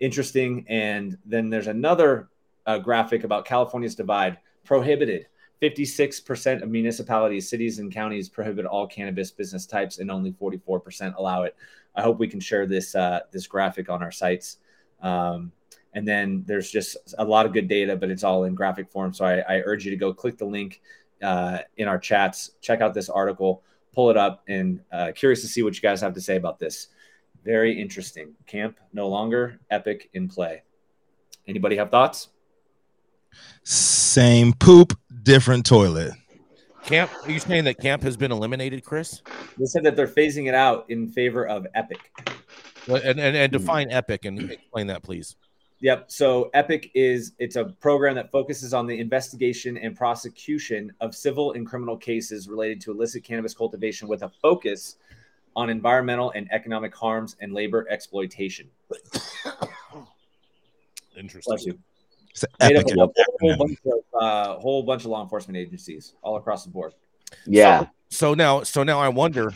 Speaker 6: interesting. And then there's another uh, graphic about California's divide prohibited. 56% of municipalities, cities, and counties prohibit all cannabis business types, and only 44% allow it. I hope we can share this uh, this graphic on our sites. Um, and then there's just a lot of good data, but it's all in graphic form. So I, I urge you to go click the link uh, in our chats, check out this article, pull it up, and uh, curious to see what you guys have to say about this. Very interesting. Camp no longer, Epic in play. Anybody have thoughts?
Speaker 3: Same poop, different toilet.
Speaker 1: Camp, are you saying that camp has been eliminated, Chris?
Speaker 6: They said that they're phasing it out in favor of Epic.
Speaker 1: And, and, and define Epic and explain that, please.
Speaker 6: Yep. So Epic is it's a program that focuses on the investigation and prosecution of civil and criminal cases related to illicit cannabis cultivation with a focus on environmental and economic harms and labor exploitation.
Speaker 1: Interesting.
Speaker 6: Bless you.
Speaker 3: It's
Speaker 6: Made
Speaker 3: epic.
Speaker 6: up a whole bunch of uh, whole bunch of law enforcement agencies all across the board.
Speaker 4: Yeah.
Speaker 1: So now, so now I wonder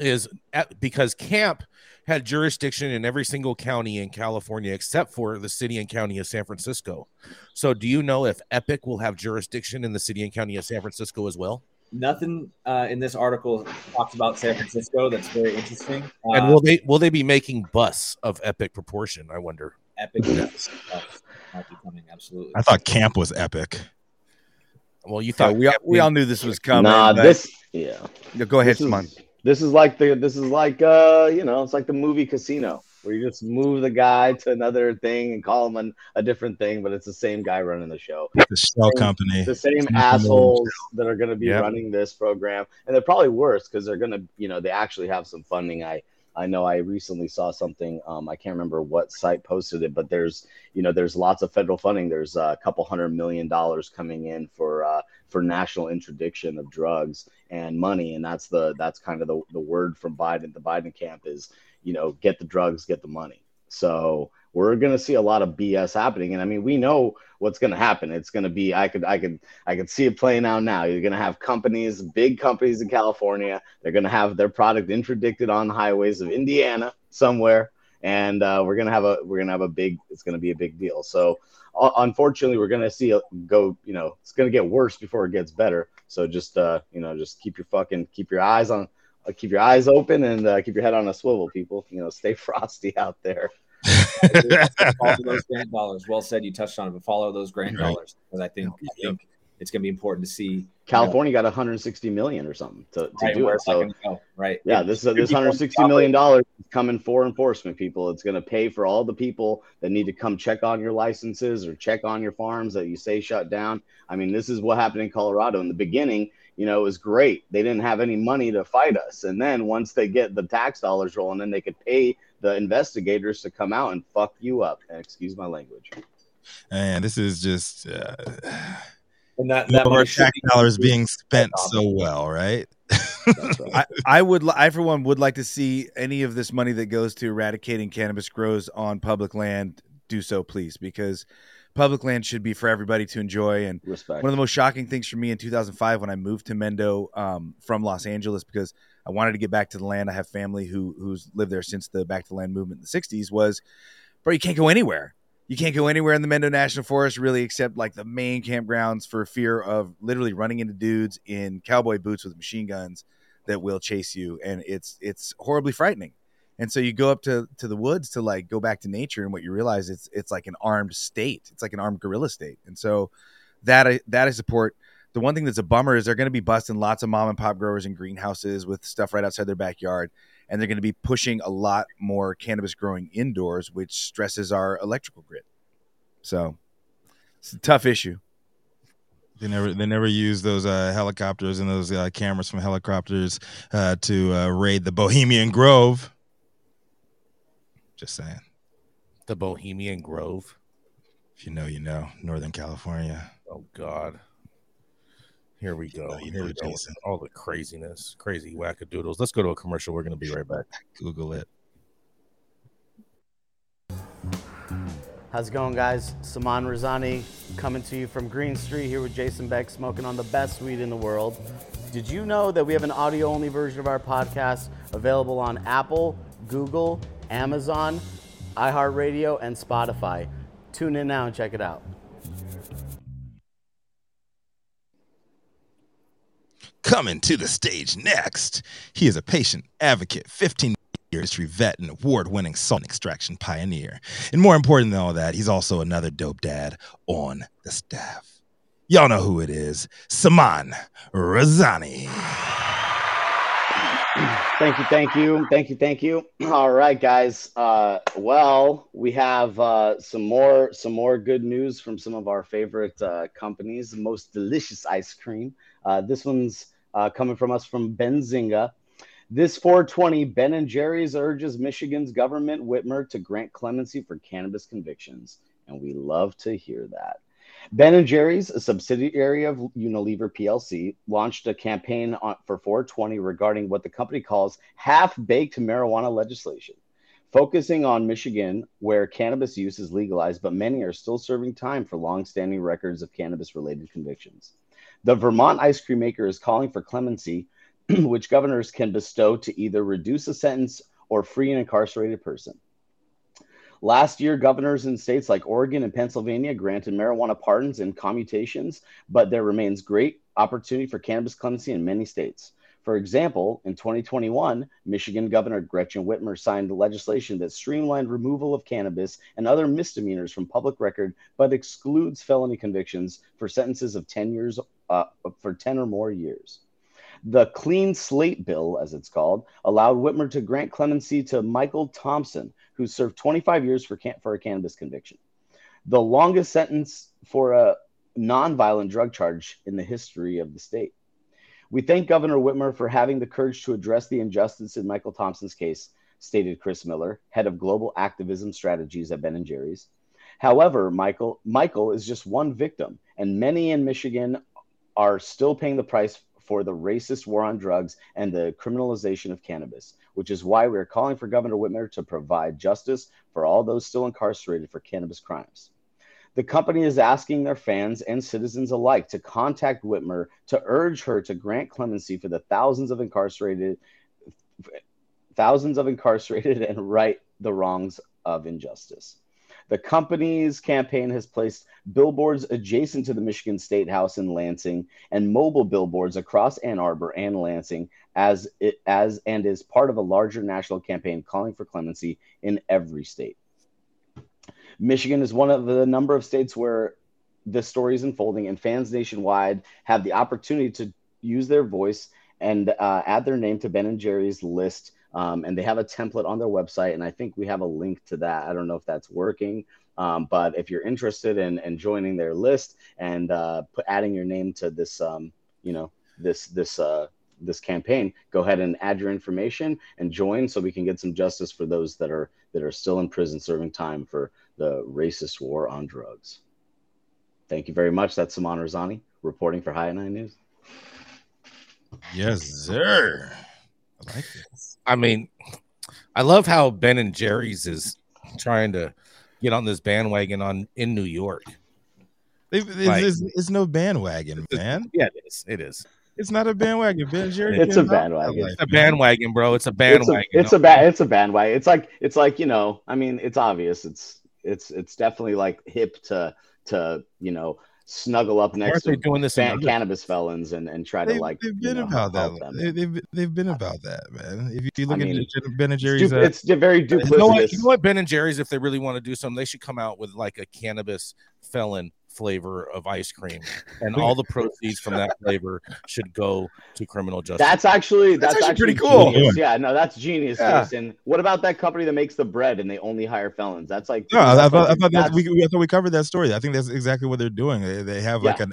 Speaker 1: is at, because camp had jurisdiction in every single county in California except for the city and county of San Francisco. So do you know if Epic will have jurisdiction in the city and county of San Francisco as well?
Speaker 6: Nothing uh, in this article talks about San Francisco. That's very interesting. Uh,
Speaker 1: and will they will they be making bus of epic proportion? I wonder.
Speaker 6: Epic is might be coming absolutely.
Speaker 3: I thought camp was epic.
Speaker 1: Well, you
Speaker 2: So
Speaker 1: thought
Speaker 2: we all, we all knew this was coming.
Speaker 4: Nah,
Speaker 2: but-
Speaker 4: this yeah.
Speaker 2: No, go ahead,
Speaker 4: this is-
Speaker 2: Simon.
Speaker 4: This is like the this is like uh you know it's like the movie Casino where you just move the guy to another thing and call him an, a different thing, but it's the same guy running the show.
Speaker 3: The shell company.
Speaker 4: The same assholes that are going to be
Speaker 2: Yep.
Speaker 4: running this program, and they're probably worse because they're going to you know they actually have some funding. I I know I recently saw something. Um, I can't remember what site posted it, but there's you know there's lots of federal funding. There's a couple hundred million dollars coming in for uh, for national interdiction of drugs and money, and that's the that's kind of the the word from Biden. The Biden camp is you know get the drugs, get the money. So we're going to see a lot of BS happening, and I mean we know what's going to happen. It's going to be I could I could I could see it playing out now. You're going to have companies, big companies in California. They're going to have their product interdicted on the highways of Indiana somewhere, and uh, we're going to have a we're going to have a big. It's going to be a big deal. So uh, unfortunately, we're going to see it go. You know, it's going to get worse before it gets better. So just uh, you know, just keep your fucking keep your eyes on. Uh, keep your eyes open and uh, keep your head on a swivel, people. You know, stay frosty out there.
Speaker 6: Follow those grant dollars. Well said. You touched on it, but follow those grant
Speaker 3: Right.
Speaker 6: dollars because I think I think it's going to be important to see
Speaker 4: California got 160 million or something to, to
Speaker 6: right,
Speaker 4: do it. So
Speaker 6: go, right.
Speaker 4: yeah,
Speaker 6: It
Speaker 4: this
Speaker 6: should
Speaker 4: this 160 million dollars coming for enforcement people. It's going to pay for all the people that need to come check on your licenses or check on your farms that you say shut down. I mean, this is what happened in Colorado in the beginning. You know, it was great. They didn't have any money to fight us, and then once they get the tax dollars rolling, then they could pay the investigators to come out and fuck you up. Excuse my language.
Speaker 3: And this is just uh,
Speaker 6: And that, that
Speaker 3: more
Speaker 6: money should
Speaker 3: tax dollars being spent so well, right?
Speaker 4: That's right.
Speaker 2: I, I would, li- I for one, would like to see any of this money that goes to eradicating cannabis grows on public land do so, please, because public land should be for everybody to enjoy. And
Speaker 4: Respect.
Speaker 2: one of the most shocking things for me in 2005 when I moved to Mendo um, from Los Angeles because I wanted to get back to the land. I have family who who's lived there since the back to the land movement in the 60s. Was, bro, you can't go anywhere. You can't go anywhere in the Mendo National Forest really, except like the main campgrounds for fear of literally running into dudes in cowboy boots with machine guns that will chase you, and it's it's horribly frightening. And so you go up to to the woods to like go back to nature, and what you realize it's it's like an armed state. It's like an armed guerrilla state. And so that I, that I support. The one thing that's a bummer is they're going to be busting lots of mom and pop growers in greenhouses with stuff right outside their backyard, and they're going to be pushing a lot more cannabis growing indoors, which stresses our electrical grid. So It's a tough issue.
Speaker 3: They never they never use those uh, helicopters and those uh, cameras from helicopters uh, to uh, raid the Bohemian Grove. Just saying.
Speaker 1: The Bohemian Grove.
Speaker 3: If you know, you know. Northern California.
Speaker 1: Oh God. Here we go.
Speaker 3: know, you
Speaker 1: Here
Speaker 3: know,
Speaker 1: we go.
Speaker 3: Jason.
Speaker 1: All the craziness, crazy wackadoodles. Let's go to a commercial. We're going to be right back.
Speaker 3: Google it.
Speaker 5: How's it going, guys? Saman Razani coming to you from Green Street here with Jason Beck, smoking on the best weed in the world. Did you know that we have an audio only version of our podcast available on Apple, Google, Amazon, iHeartRadio, and Spotify? Tune in now and check it out.
Speaker 3: Coming to the stage next, he is a patient advocate, 15 year history vet, and award winning salt extraction pioneer. And more important than all that, he's also another dope dad on the staff. Y'all know who it is Saman Razani.
Speaker 4: Thank you, thank you, thank you, thank you. All right, guys. Uh, well, we have uh, some more some more good news from some of our favorite uh, companies. Most delicious ice cream. Uh, this one's uh, coming from us from Benzinga. This 420, Ben and Jerry's urges Michigan's government Whitmer to grant clemency for cannabis convictions, and we love to hear that. Ben and Jerry's, a subsidiary of Unilever PLC, launched a campaign on, for 420 regarding what the company calls half-baked marijuana legislation, focusing on Michigan, where cannabis use is legalized, but many are still serving time for long-standing records of cannabis-related convictions. The Vermont ice cream maker is calling for clemency, which governors can bestow to either reduce a sentence or free an incarcerated person. Last year, governors in states like Oregon and Pennsylvania granted marijuana pardons and commutations, but there remains great opportunity for cannabis clemency in many states. For example, in 2021, Michigan Governor Gretchen Whitmer signed legislation that streamlined removal of cannabis and other misdemeanors from public record, but excludes felony convictions for sentences of 10 years uh, for 10 or more years. The Clean Slate Bill, as it's called, allowed Whitmer to grant clemency to Michael Thompson, who served 25 years for, can- for a cannabis conviction. The longest sentence for a nonviolent drug charge in the history of the state. We thank Governor Whitmer for having the courage to address the injustice in Michael Thompson's case, stated Chris Miller, head of global activism strategies at Ben and Jerry's. However, Michael Michael is just one victim, and many in Michigan are still paying the price for the racist war on drugs and the criminalization of cannabis, which is why we're calling for Governor Whitmer to provide justice for all those still incarcerated for cannabis crimes. The company is asking their fans and citizens alike to contact Whitmer to urge her to grant clemency for the thousands of incarcerated thousands of incarcerated and right the wrongs of injustice. The company's campaign has placed billboards adjacent to the Michigan State House in Lansing and mobile billboards across Ann Arbor and Lansing as it as and is part of a larger national campaign calling for clemency in every state. Michigan is one of the number of states where this story is unfolding, and fans nationwide have the opportunity to use their voice and uh, add their name to Ben and Jerry's list. Um, and they have a template on their website, and I think we have a link to that. I don't know if that's working, um, but if you're interested in, in joining their list and uh, put adding your name to this, um, you know, this this uh, this campaign, go ahead and add your information and join, so we can get some justice for those that are that are still in prison serving time for the racist war on drugs. Thank you very much. That's Saman Razani reporting for High Nine News.
Speaker 3: Yes, sir. I like this.
Speaker 1: I mean, I love how Ben and Jerry's is trying to get on this bandwagon on in New York.
Speaker 3: They- It's,
Speaker 1: Like-
Speaker 3: it's, it's no bandwagon, man.
Speaker 1: Yeah, it is. It is.
Speaker 3: It's not a bandwagon. Ben and Jerry
Speaker 4: It's a bandwagon.
Speaker 1: It's a bandwagon, bro. It's a bandwagon.
Speaker 4: It's a, it's a ba- it's a bandwagon. It's like it's like you know. I mean, it's obvious. It's it's it's definitely like hip to to you know snuggle up next
Speaker 1: Aren't they
Speaker 4: to
Speaker 1: doing this in
Speaker 4: fan, cannabis felons and and try to
Speaker 3: They've,
Speaker 4: like
Speaker 3: they've
Speaker 4: you
Speaker 3: been
Speaker 4: know,
Speaker 3: about that.
Speaker 4: them.
Speaker 3: They, they've they've been about that, man. If you look
Speaker 4: I mean,
Speaker 3: at Ben and Jerry's,
Speaker 4: du-
Speaker 3: uh,
Speaker 4: it's very duplicitous.
Speaker 1: You know what? You know what? Ben and Jerry's, if they really want to do something, they should come out with like a cannabis felon flavor of ice cream, and all the proceeds from that flavor should go to criminal justice.
Speaker 4: That's actually
Speaker 2: That's
Speaker 4: that's,
Speaker 2: actually
Speaker 4: actually,
Speaker 2: pretty cool.
Speaker 4: genius. Yeah, no, that's genius,
Speaker 2: Yeah.
Speaker 4: Jason. What about that company that makes the bread and they only hire felons? That's like
Speaker 3: No, I, I thought, I thought that
Speaker 4: that's-
Speaker 3: we, we- I thought we covered that story. I think that's exactly what they're doing. They, they have like
Speaker 4: Yeah.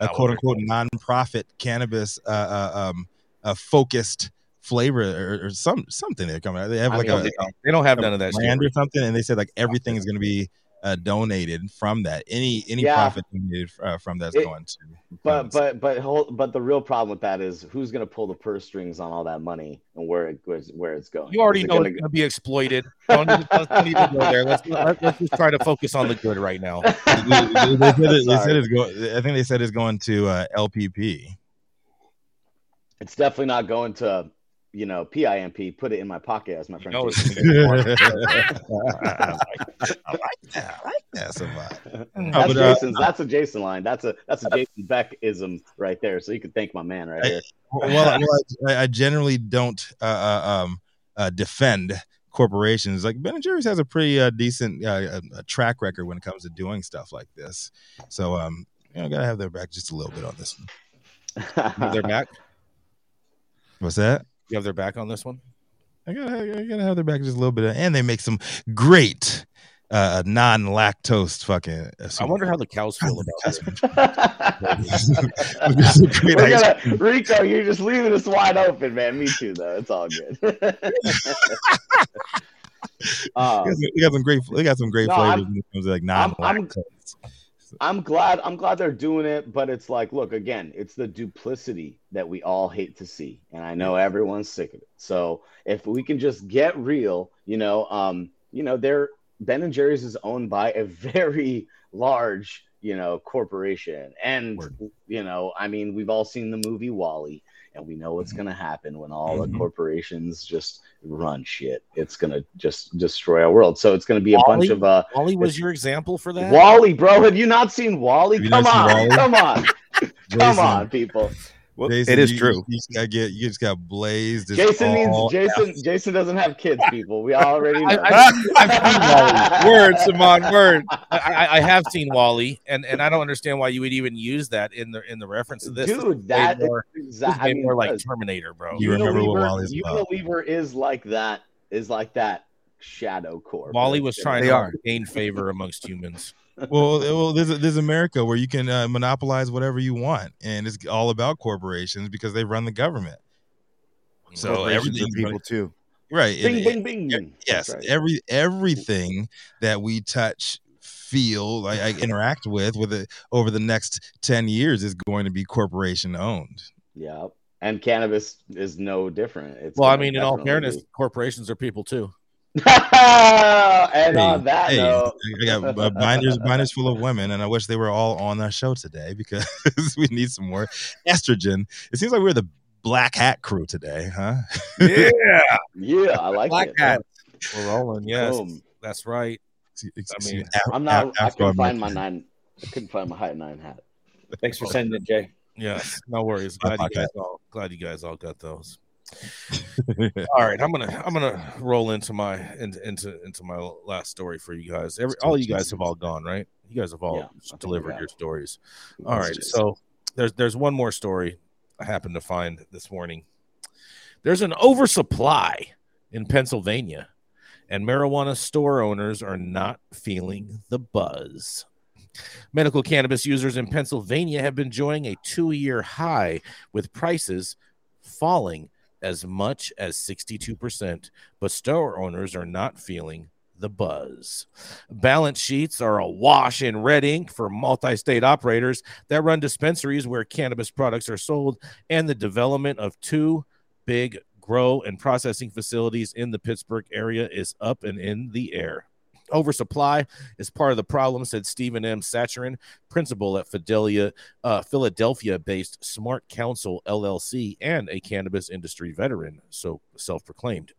Speaker 3: a, a, a quote unquote
Speaker 1: doing.
Speaker 3: non-profit cannabis uh, uh, um, uh, focused flavor or, or some something they're coming out. They have
Speaker 4: I
Speaker 3: like
Speaker 4: mean,
Speaker 3: a,
Speaker 1: They don't, they don't have
Speaker 3: a
Speaker 1: none of that shit.
Speaker 3: brand or something, and they said like everything is going to be uh, donated from that. Any any
Speaker 4: Yeah.
Speaker 3: profit donated uh, from that's
Speaker 4: It-
Speaker 3: going to.
Speaker 4: But
Speaker 3: funds.
Speaker 4: but but hold, but the real problem with that is who's going to pull the purse strings on all that money and where it where, where it's going.
Speaker 1: You already
Speaker 4: Is it
Speaker 1: know
Speaker 4: gonna
Speaker 1: it's going to be exploited. Don't even, let's not even go there. Let's, let, let's just try to focus on the good right now.
Speaker 3: they, they- they said, it, they said it's going. I think they said it's going to uh, LPP.
Speaker 4: it's definitely not going to you know PIMP. Put it in my pocket, as my
Speaker 1: You
Speaker 4: friend.
Speaker 1: know it's
Speaker 4: Jason said.
Speaker 1: get more.
Speaker 3: I like that. I like that so much.
Speaker 4: That's
Speaker 3: but, uh,
Speaker 4: Jason's. that's a Jason line. That's a that's a Jason Beck ism right there. So you can thank my man right here.
Speaker 3: well, well I, I generally don't uh, uh, um, uh, defend corporations. Like Ben and Jerry's has a pretty uh, decent uh, uh, track record when it comes to doing stuff like this. So, um, you know, gotta have their back just a little bit on this one.
Speaker 1: Their back.
Speaker 3: What's that?
Speaker 1: You have their back on this one.
Speaker 3: I gotta, I gotta have their back just a little bit, and they make some great uh, non-lactose fucking. Uh,
Speaker 1: I wonder how the cows feel about
Speaker 3: That's
Speaker 1: it.
Speaker 3: There's some
Speaker 4: We're gonna, Rico, you're just leaving us wide open, man. Me too, though. It's all good. um,
Speaker 3: They got some- they got some great. They got some great
Speaker 4: No,
Speaker 3: flavors
Speaker 4: I'm-
Speaker 3: when it comes to like
Speaker 4: I'm- I'm-
Speaker 3: non-lactose.
Speaker 4: I'm glad. I'm glad they're doing it, but it's like, look, again, it's the duplicity that we all hate to see, and I know everyone's sick of it. So if we can just get real, you know, um, you know, they're Ben and Jerry's is owned by a very large, you know, corporation, and
Speaker 3: Word.
Speaker 4: you know, I mean, we've all seen the movie WALL-E, and we know what's gonna happen when all
Speaker 3: Mhm.
Speaker 4: the corporations just run shit. It's gonna just destroy our world. So it's gonna be a bunch of uh,
Speaker 1: WALL-E was your example for that.
Speaker 4: WALL-E, bro. Have you not seen
Speaker 3: WALL-E?
Speaker 4: Come
Speaker 3: not seen
Speaker 4: on, come on, come on, people.
Speaker 2: Well,
Speaker 3: Jason,
Speaker 2: it is
Speaker 3: you-
Speaker 2: true.
Speaker 3: You just got get. You just got blazed. It's
Speaker 4: Jason needs
Speaker 3: all
Speaker 4: Jason. Jason doesn't have kids, people. We already know.
Speaker 1: I, I've seen WALL-E.
Speaker 2: word, Simon, word.
Speaker 1: I, I, I have seen WALL-E, and, and I don't understand why you would even use that in the in the reference to this. This is
Speaker 4: Dude, that
Speaker 1: more, this is
Speaker 4: exactly.
Speaker 1: way more like Terminator, bro.
Speaker 3: You remember what
Speaker 4: Unilever-
Speaker 3: WALL-E's about.
Speaker 4: Unilever is like that. Is like that shadow core.
Speaker 1: WALL-E was trying
Speaker 2: They
Speaker 1: to
Speaker 2: are.
Speaker 1: gain favor amongst humans.
Speaker 3: Well, well, there's there's America where you can uh, monopolize whatever you want, and it's all about corporations because they run the government. So
Speaker 2: Corporations are
Speaker 3: everything's
Speaker 2: people
Speaker 3: gonna-
Speaker 2: too.
Speaker 3: right?
Speaker 4: Bing,
Speaker 3: and-
Speaker 4: bing, bing.
Speaker 3: yes,
Speaker 4: right.
Speaker 3: every everything that we touch, feel, I, I interact with with it over the next ten years is going to be corporation owned.
Speaker 4: Yeah, and cannabis is no different. It's
Speaker 1: Well, I mean, in all
Speaker 4: definitely
Speaker 1: fairness, corporations are people too.
Speaker 4: Be- and
Speaker 3: Hey,
Speaker 4: on that
Speaker 3: hey,
Speaker 4: note,
Speaker 3: I got uh, binders binders full of women, and I wish they were all on our show today because we need some more estrogen. It seems like we're the black hat crew today, huh?
Speaker 2: Yeah.
Speaker 4: yeah, I like
Speaker 2: Black
Speaker 4: it.
Speaker 2: hat.
Speaker 1: We're rolling. Yes,
Speaker 4: Boom.
Speaker 1: that's right.
Speaker 3: I
Speaker 1: mean,
Speaker 4: I'm not. I couldn't find my nine. I couldn't find my high nine hat.
Speaker 6: Thanks for sending it, Jay.
Speaker 1: Yes, no worries. Glad you guys all glad you guys all got those. All right, I'm gonna I'm gonna roll into my into into, into my last story for you guys. Every all you guys have all gone right. You guys have all
Speaker 4: Yeah, I think we
Speaker 1: delivered your stories. All right, so there's there's one more story I happened to find this morning. There's an oversupply in Pennsylvania, and marijuana store owners are not feeling the buzz. Medical cannabis users in Pennsylvania have been enjoying a two year high with prices falling as much as 62%, but store owners are not feeling the buzz. Balance sheets are awash in red ink for multi state operators that run dispensaries where cannabis products are sold, and the development of two big grow and processing facilities in the Pittsburgh area is up and in the air. Oversupply is part of the problem, said Stephen M. Sacharin, principal at Fidelia, uh, Philadelphia-based Smart Council LLC, and a cannabis industry veteran, so self-proclaimed.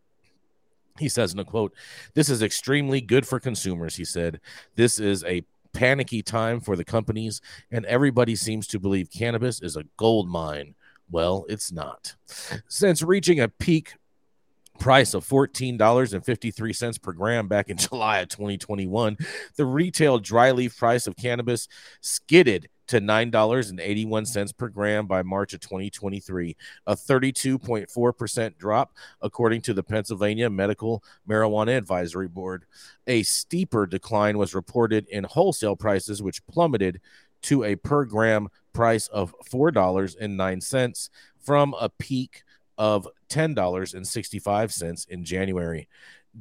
Speaker 1: He says in a quote, "This is extremely good for consumers." He said, "This is a panicky time for the companies, and everybody seems to believe cannabis is a gold mine." Well, it's not. Since reaching a peak price of $14.53 per gram back in July of 2021, the retail dry leaf price of cannabis skidded to $9.81 per gram by March of 2023, a 32.4% drop, according to the Pennsylvania Medical Marijuana Advisory Board. A steeper decline was reported in wholesale prices, which plummeted to a per gram price of $4.09 from a peak of $10.65 in January.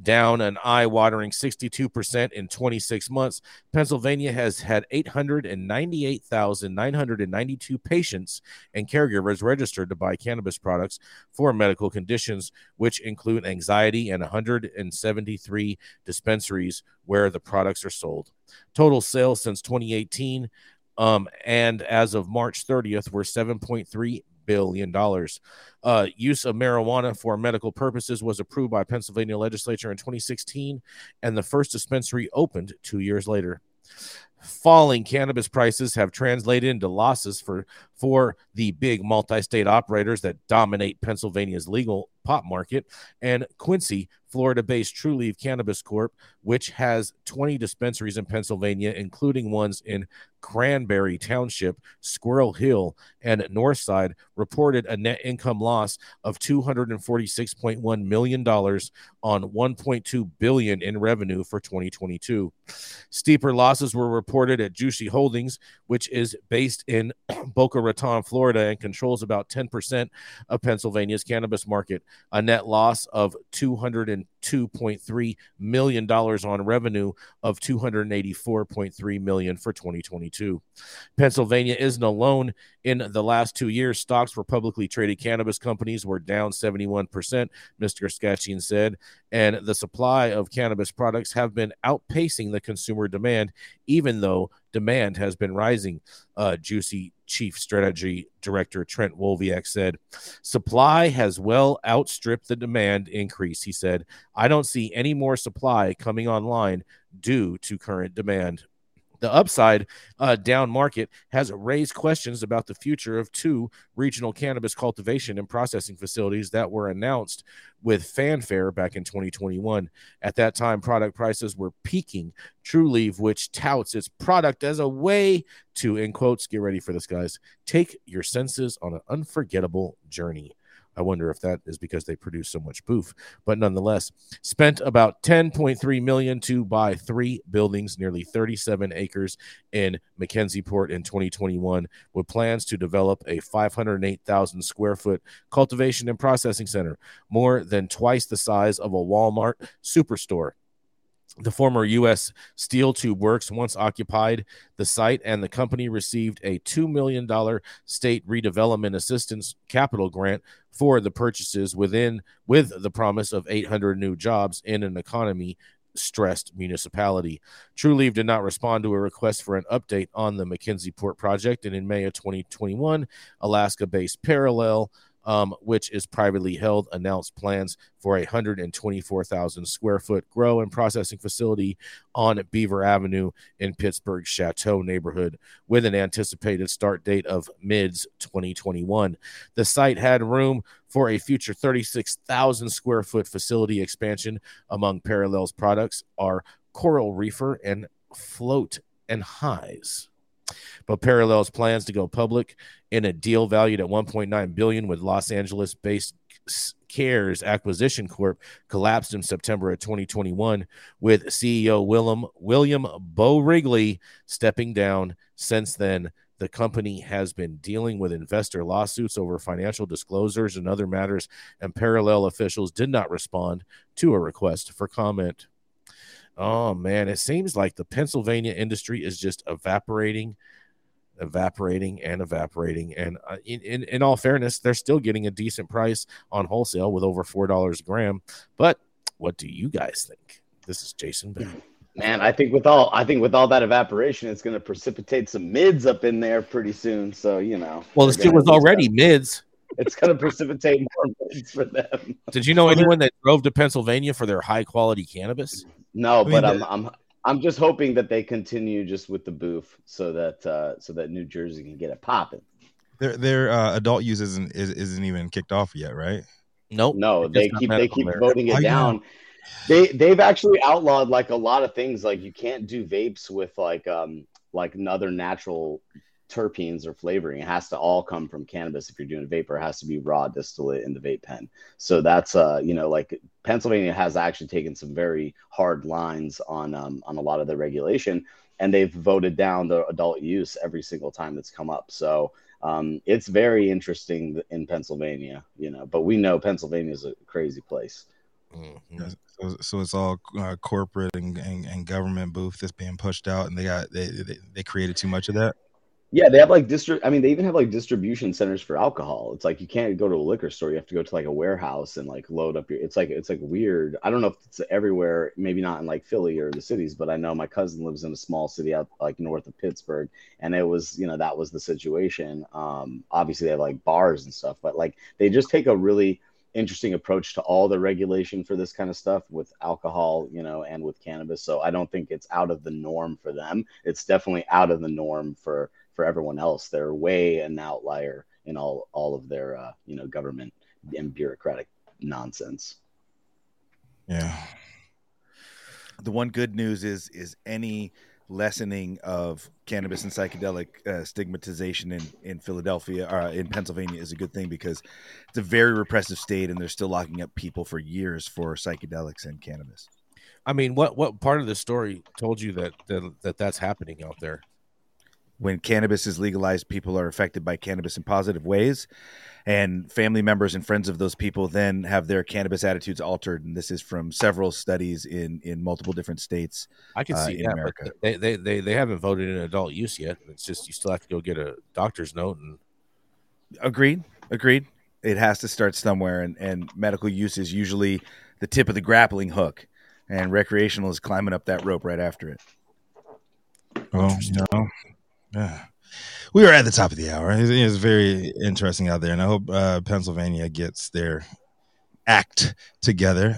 Speaker 1: Down an eye watering 62% in 26 months, Pennsylvania has had 898,992 patients and caregivers registered to buy cannabis products for medical conditions, which include anxiety, and 173 dispensaries where the products are sold. Total sales since 2018 um, and as of March 30th were 7.3 billion dollars. Uh, use of marijuana for medical purposes was approved by Pennsylvania legislature in 2016, and the first dispensary opened two years later. Falling cannabis prices have translated into losses for for the big multi-state operators that dominate Pennsylvania's legal pot market, and Quincy, Florida-based Trulieve Cannabis Corp, which has 20 dispensaries in Pennsylvania, including ones in Cranberry Township, Squirrel Hill, and Northside, reported a net income loss of 246.1 million dollars on 1.2 billion in revenue for 2022. Steeper losses were reported at Jushi Holdings, which is based in Boca Raton, Florida, and controls about 10% of Pennsylvania's cannabis market. A net loss of 202.3 million dollars on revenue of 284.3 million for 2022. Pennsylvania isn't alone. In the last two years, stocks for publicly traded cannabis companies were down 71%, Mr. Skachin said, and the supply of cannabis products have been outpacing the consumer demand, even though demand has been rising. Uh, Jushi Chief Strategy Director Trent Woloveck said, Supply has well outstripped the demand increase. He said, I don't see any more supply coming online due to current demand. The upside uh, down market has raised questions about the future of two regional cannabis cultivation and processing facilities that were announced with fanfare back in 2021. At that time, product prices were peaking. Trulieve, which touts its product as a way to, in quotes, get ready for this, guys, take your senses on an unforgettable journey. I wonder if that is because they produce so much boof, but nonetheless, spent about 10.3 million to buy three buildings, nearly 37 acres in McKenziePort in 2021, with plans to develop a 508,000 square foot cultivation and processing center, more than twice the size of a Walmart superstore. The former U.S. Steel Tube Works once occupied the site, and the company received a $2 million state redevelopment assistance capital grant for the purchases within with the promise of 800 new jobs in an economy stressed municipality. Trulieve did not respond to a request for an update on the McKenziePort project, and in May of 2021, Alaska-based Parallel um, which is privately held, announced plans for a 124,000 square foot grow and processing facility on Beaver Avenue in Pittsburgh's Chateau neighborhood with an anticipated start date of mids 2021. The site had room for a future 36,000 square foot facility expansion. Among Parallel's products are Coral Reefer and Float and Highs but parallels plans to go public in a deal valued at 1.9 billion with Los Angeles-based Ceres Acquisition Corp collapsed in September of 2021 with CEO William William Beau Wrigley stepping down. Since then, the company has been dealing with investor lawsuits over financial disclosures and other matters, and parallel officials did not respond to a request for comment. Oh man, it seems like the Pennsylvania industry is just evaporating evaporating and evaporating. And uh, in, in, in all fairness, they're still getting a decent price on wholesale with over four dollars a gram. But what do you guys think? This is Jason Beck.
Speaker 4: Man, I think with all I think with all that evaporation, it's going to precipitate some mids up in there pretty soon. So you know,
Speaker 1: well, the shit was already mids.
Speaker 4: It's going to precipitate more mids for them.
Speaker 1: Did you know anyone that drove to Pennsylvania for their high quality cannabis?
Speaker 4: No, but I'm I'm I'm just hoping that they continue just with the boof so that uh, so that New Jersey can get it popping.
Speaker 3: Their their uh, adult use isn't is, isn't even kicked off yet, right?
Speaker 1: Nope.
Speaker 4: No,
Speaker 1: It's
Speaker 4: they keep they keep
Speaker 1: marijuana.
Speaker 4: voting it
Speaker 3: yeah.
Speaker 4: down. They they've actually outlawed like a lot of things. Like you can't do vapes with like um like another natural terpenes or flavoring. It has to all come from cannabis if you're doing a vapor. It has to be raw distillate in the vape pen. So that's uh you know like Pennsylvania has actually taken some very hard lines on um on a lot of the regulation, and they've voted down the adult use every single time that's come up. So um, it's very interesting in Pennsylvania, you know. But we know Pennsylvania is a crazy place.
Speaker 1: Mhm.
Speaker 3: So, so it's all uh, corporate and, and, and government boof that's being pushed out, and they got they, they they created too much of that.
Speaker 4: Yeah, they have like distri- I mean, they even have like distribution centers for alcohol. It's like you can't go to a liquor store; you have to go to like a warehouse and like load up your. It's like it's like weird. I don't know if it's everywhere. Maybe not in like Philly or the cities, but I know my cousin lives in a small city out like north of Pittsburgh, and it was you know that was the situation. Um, obviously they have like bars and stuff, but like they just take a really interesting approach to all the regulation for this kind of stuff with alcohol, you know, and with cannabis. So I don't think it's out of the norm for them. It's definitely out of the norm for for everyone else. They're way an outlier in all all of their uh, you know government and bureaucratic nonsense.
Speaker 3: Yeah,
Speaker 2: The one good news is is any lessening of cannabis and psychedelic uh, stigmatization in in Philadelphia or uh, in Pennsylvania is a good thing because it's a very repressive state and they're still locking up people for years for psychedelics and cannabis.
Speaker 1: I mean, what what part of the story told you that that, that that's happening out there?
Speaker 2: When cannabis is legalized, people are affected by cannabis in positive ways, and family members and friends of those people then have their cannabis attitudes altered. And this is from several studies in in multiple different states.
Speaker 1: I can
Speaker 2: Uh,
Speaker 1: see
Speaker 2: in
Speaker 1: that,
Speaker 2: America.
Speaker 1: but they, they they they haven't voted in adult use yet. It's just you still have to go get a doctor's note and
Speaker 2: Agreed. Agreed. It has to start somewhere, and and medical use is usually the tip of the grappling hook, and recreational is climbing up that rope right after it.
Speaker 3: well, you know, yeah. We are at the top of the hour. It's, it's very interesting out there, and I hope uh, Pennsylvania gets their act together.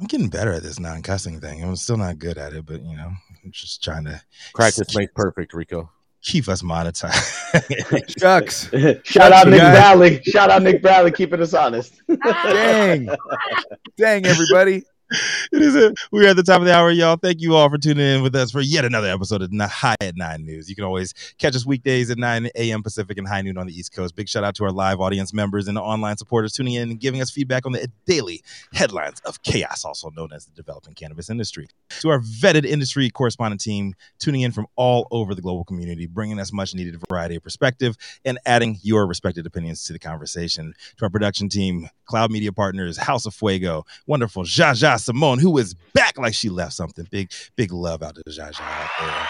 Speaker 3: I'm getting better at this non-cussing thing. I'm still not good at it, but you know, I'm just trying to
Speaker 1: practice makes perfect, Rico.
Speaker 3: keep us monetized.
Speaker 2: Shucks.
Speaker 4: Shout out Nick
Speaker 2: guys.
Speaker 4: Bradley. Shout out Nick Bradley, keeping us honest.
Speaker 2: Dang. Dang, everybody.
Speaker 3: it is it. We're at the top of the hour, y'all. Thank you all for tuning in with us for yet another episode of High at Nine News. You can always catch us weekdays at 9 a.m. Pacific and high noon on the East Coast. Big shout out to our live audience members and online supporters tuning in and giving us feedback on the daily headlines of chaos, also known as the developing cannabis industry. To our vetted industry correspondent team tuning in from all over the global community, bringing us much needed variety of perspective and adding your respected opinions to the conversation. To our production team, Cloud Media Partners, House of Fuego, wonderful Jaja Simone, who is back like she left something. Big, big love out to Jaja out there.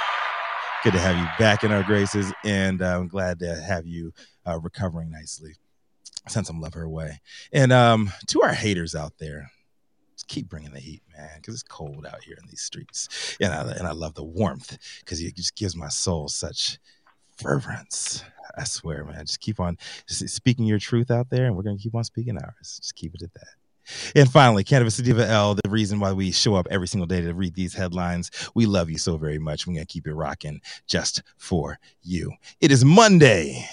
Speaker 3: Good to have you back in our graces, and uh, I'm glad to have you uh, recovering nicely. Send some love her way. And um, to our haters out there, just keep bringing the heat, man, because it's cold out here in these streets. And I, and I love the warmth because it just gives my soul such fervence. I swear, man. Just keep on just speaking your truth out there, and we're going to keep on speaking ours. Just keep it at that. And finally, Cannabis Sativa L, the reason why we show up every single day to read these headlines. We love you so very much. We're going to keep it rocking just for you. It is Monday,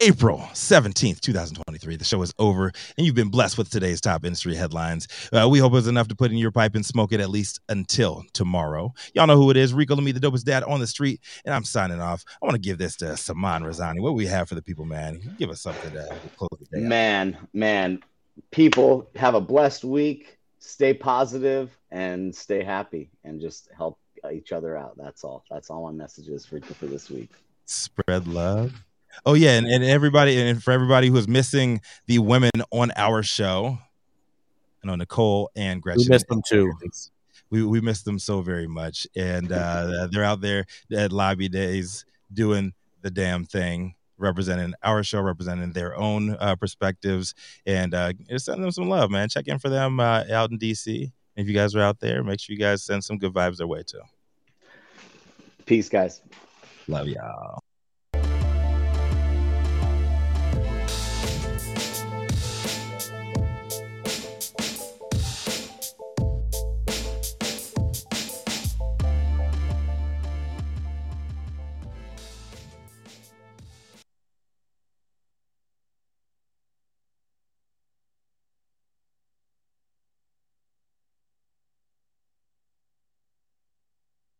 Speaker 3: April 17th, 2023. The show is over, and you've been blessed with today's top industry headlines. Uh, we hope it was enough to put in your pipe and smoke it at least until tomorrow. Y'all know who it is Rico Lamitte, the dopest dad on the street, and I'm signing off. I want to give this to Saman Razani. What we have for the people, man? Give us something to close the day.
Speaker 4: Man, man, people have a blessed week. Stay positive and stay happy, and just help each other out. That's all. That's all my message is for for this week.
Speaker 3: spread love. Oh yeah, and, and everybody and for everybody who is missing the women on our show, I know Nicole and Gretchen.
Speaker 1: We missed them too.
Speaker 3: We we missed them so very much, and uh, they're out there at lobby days doing the damn thing, representing our show, representing their own uh, perspectives, and uh, send them some love, man. Check in for them uh, out in DC. If you guys are out there, make sure you guys send some good vibes their way too.
Speaker 4: Peace, guys.
Speaker 3: Love y'all.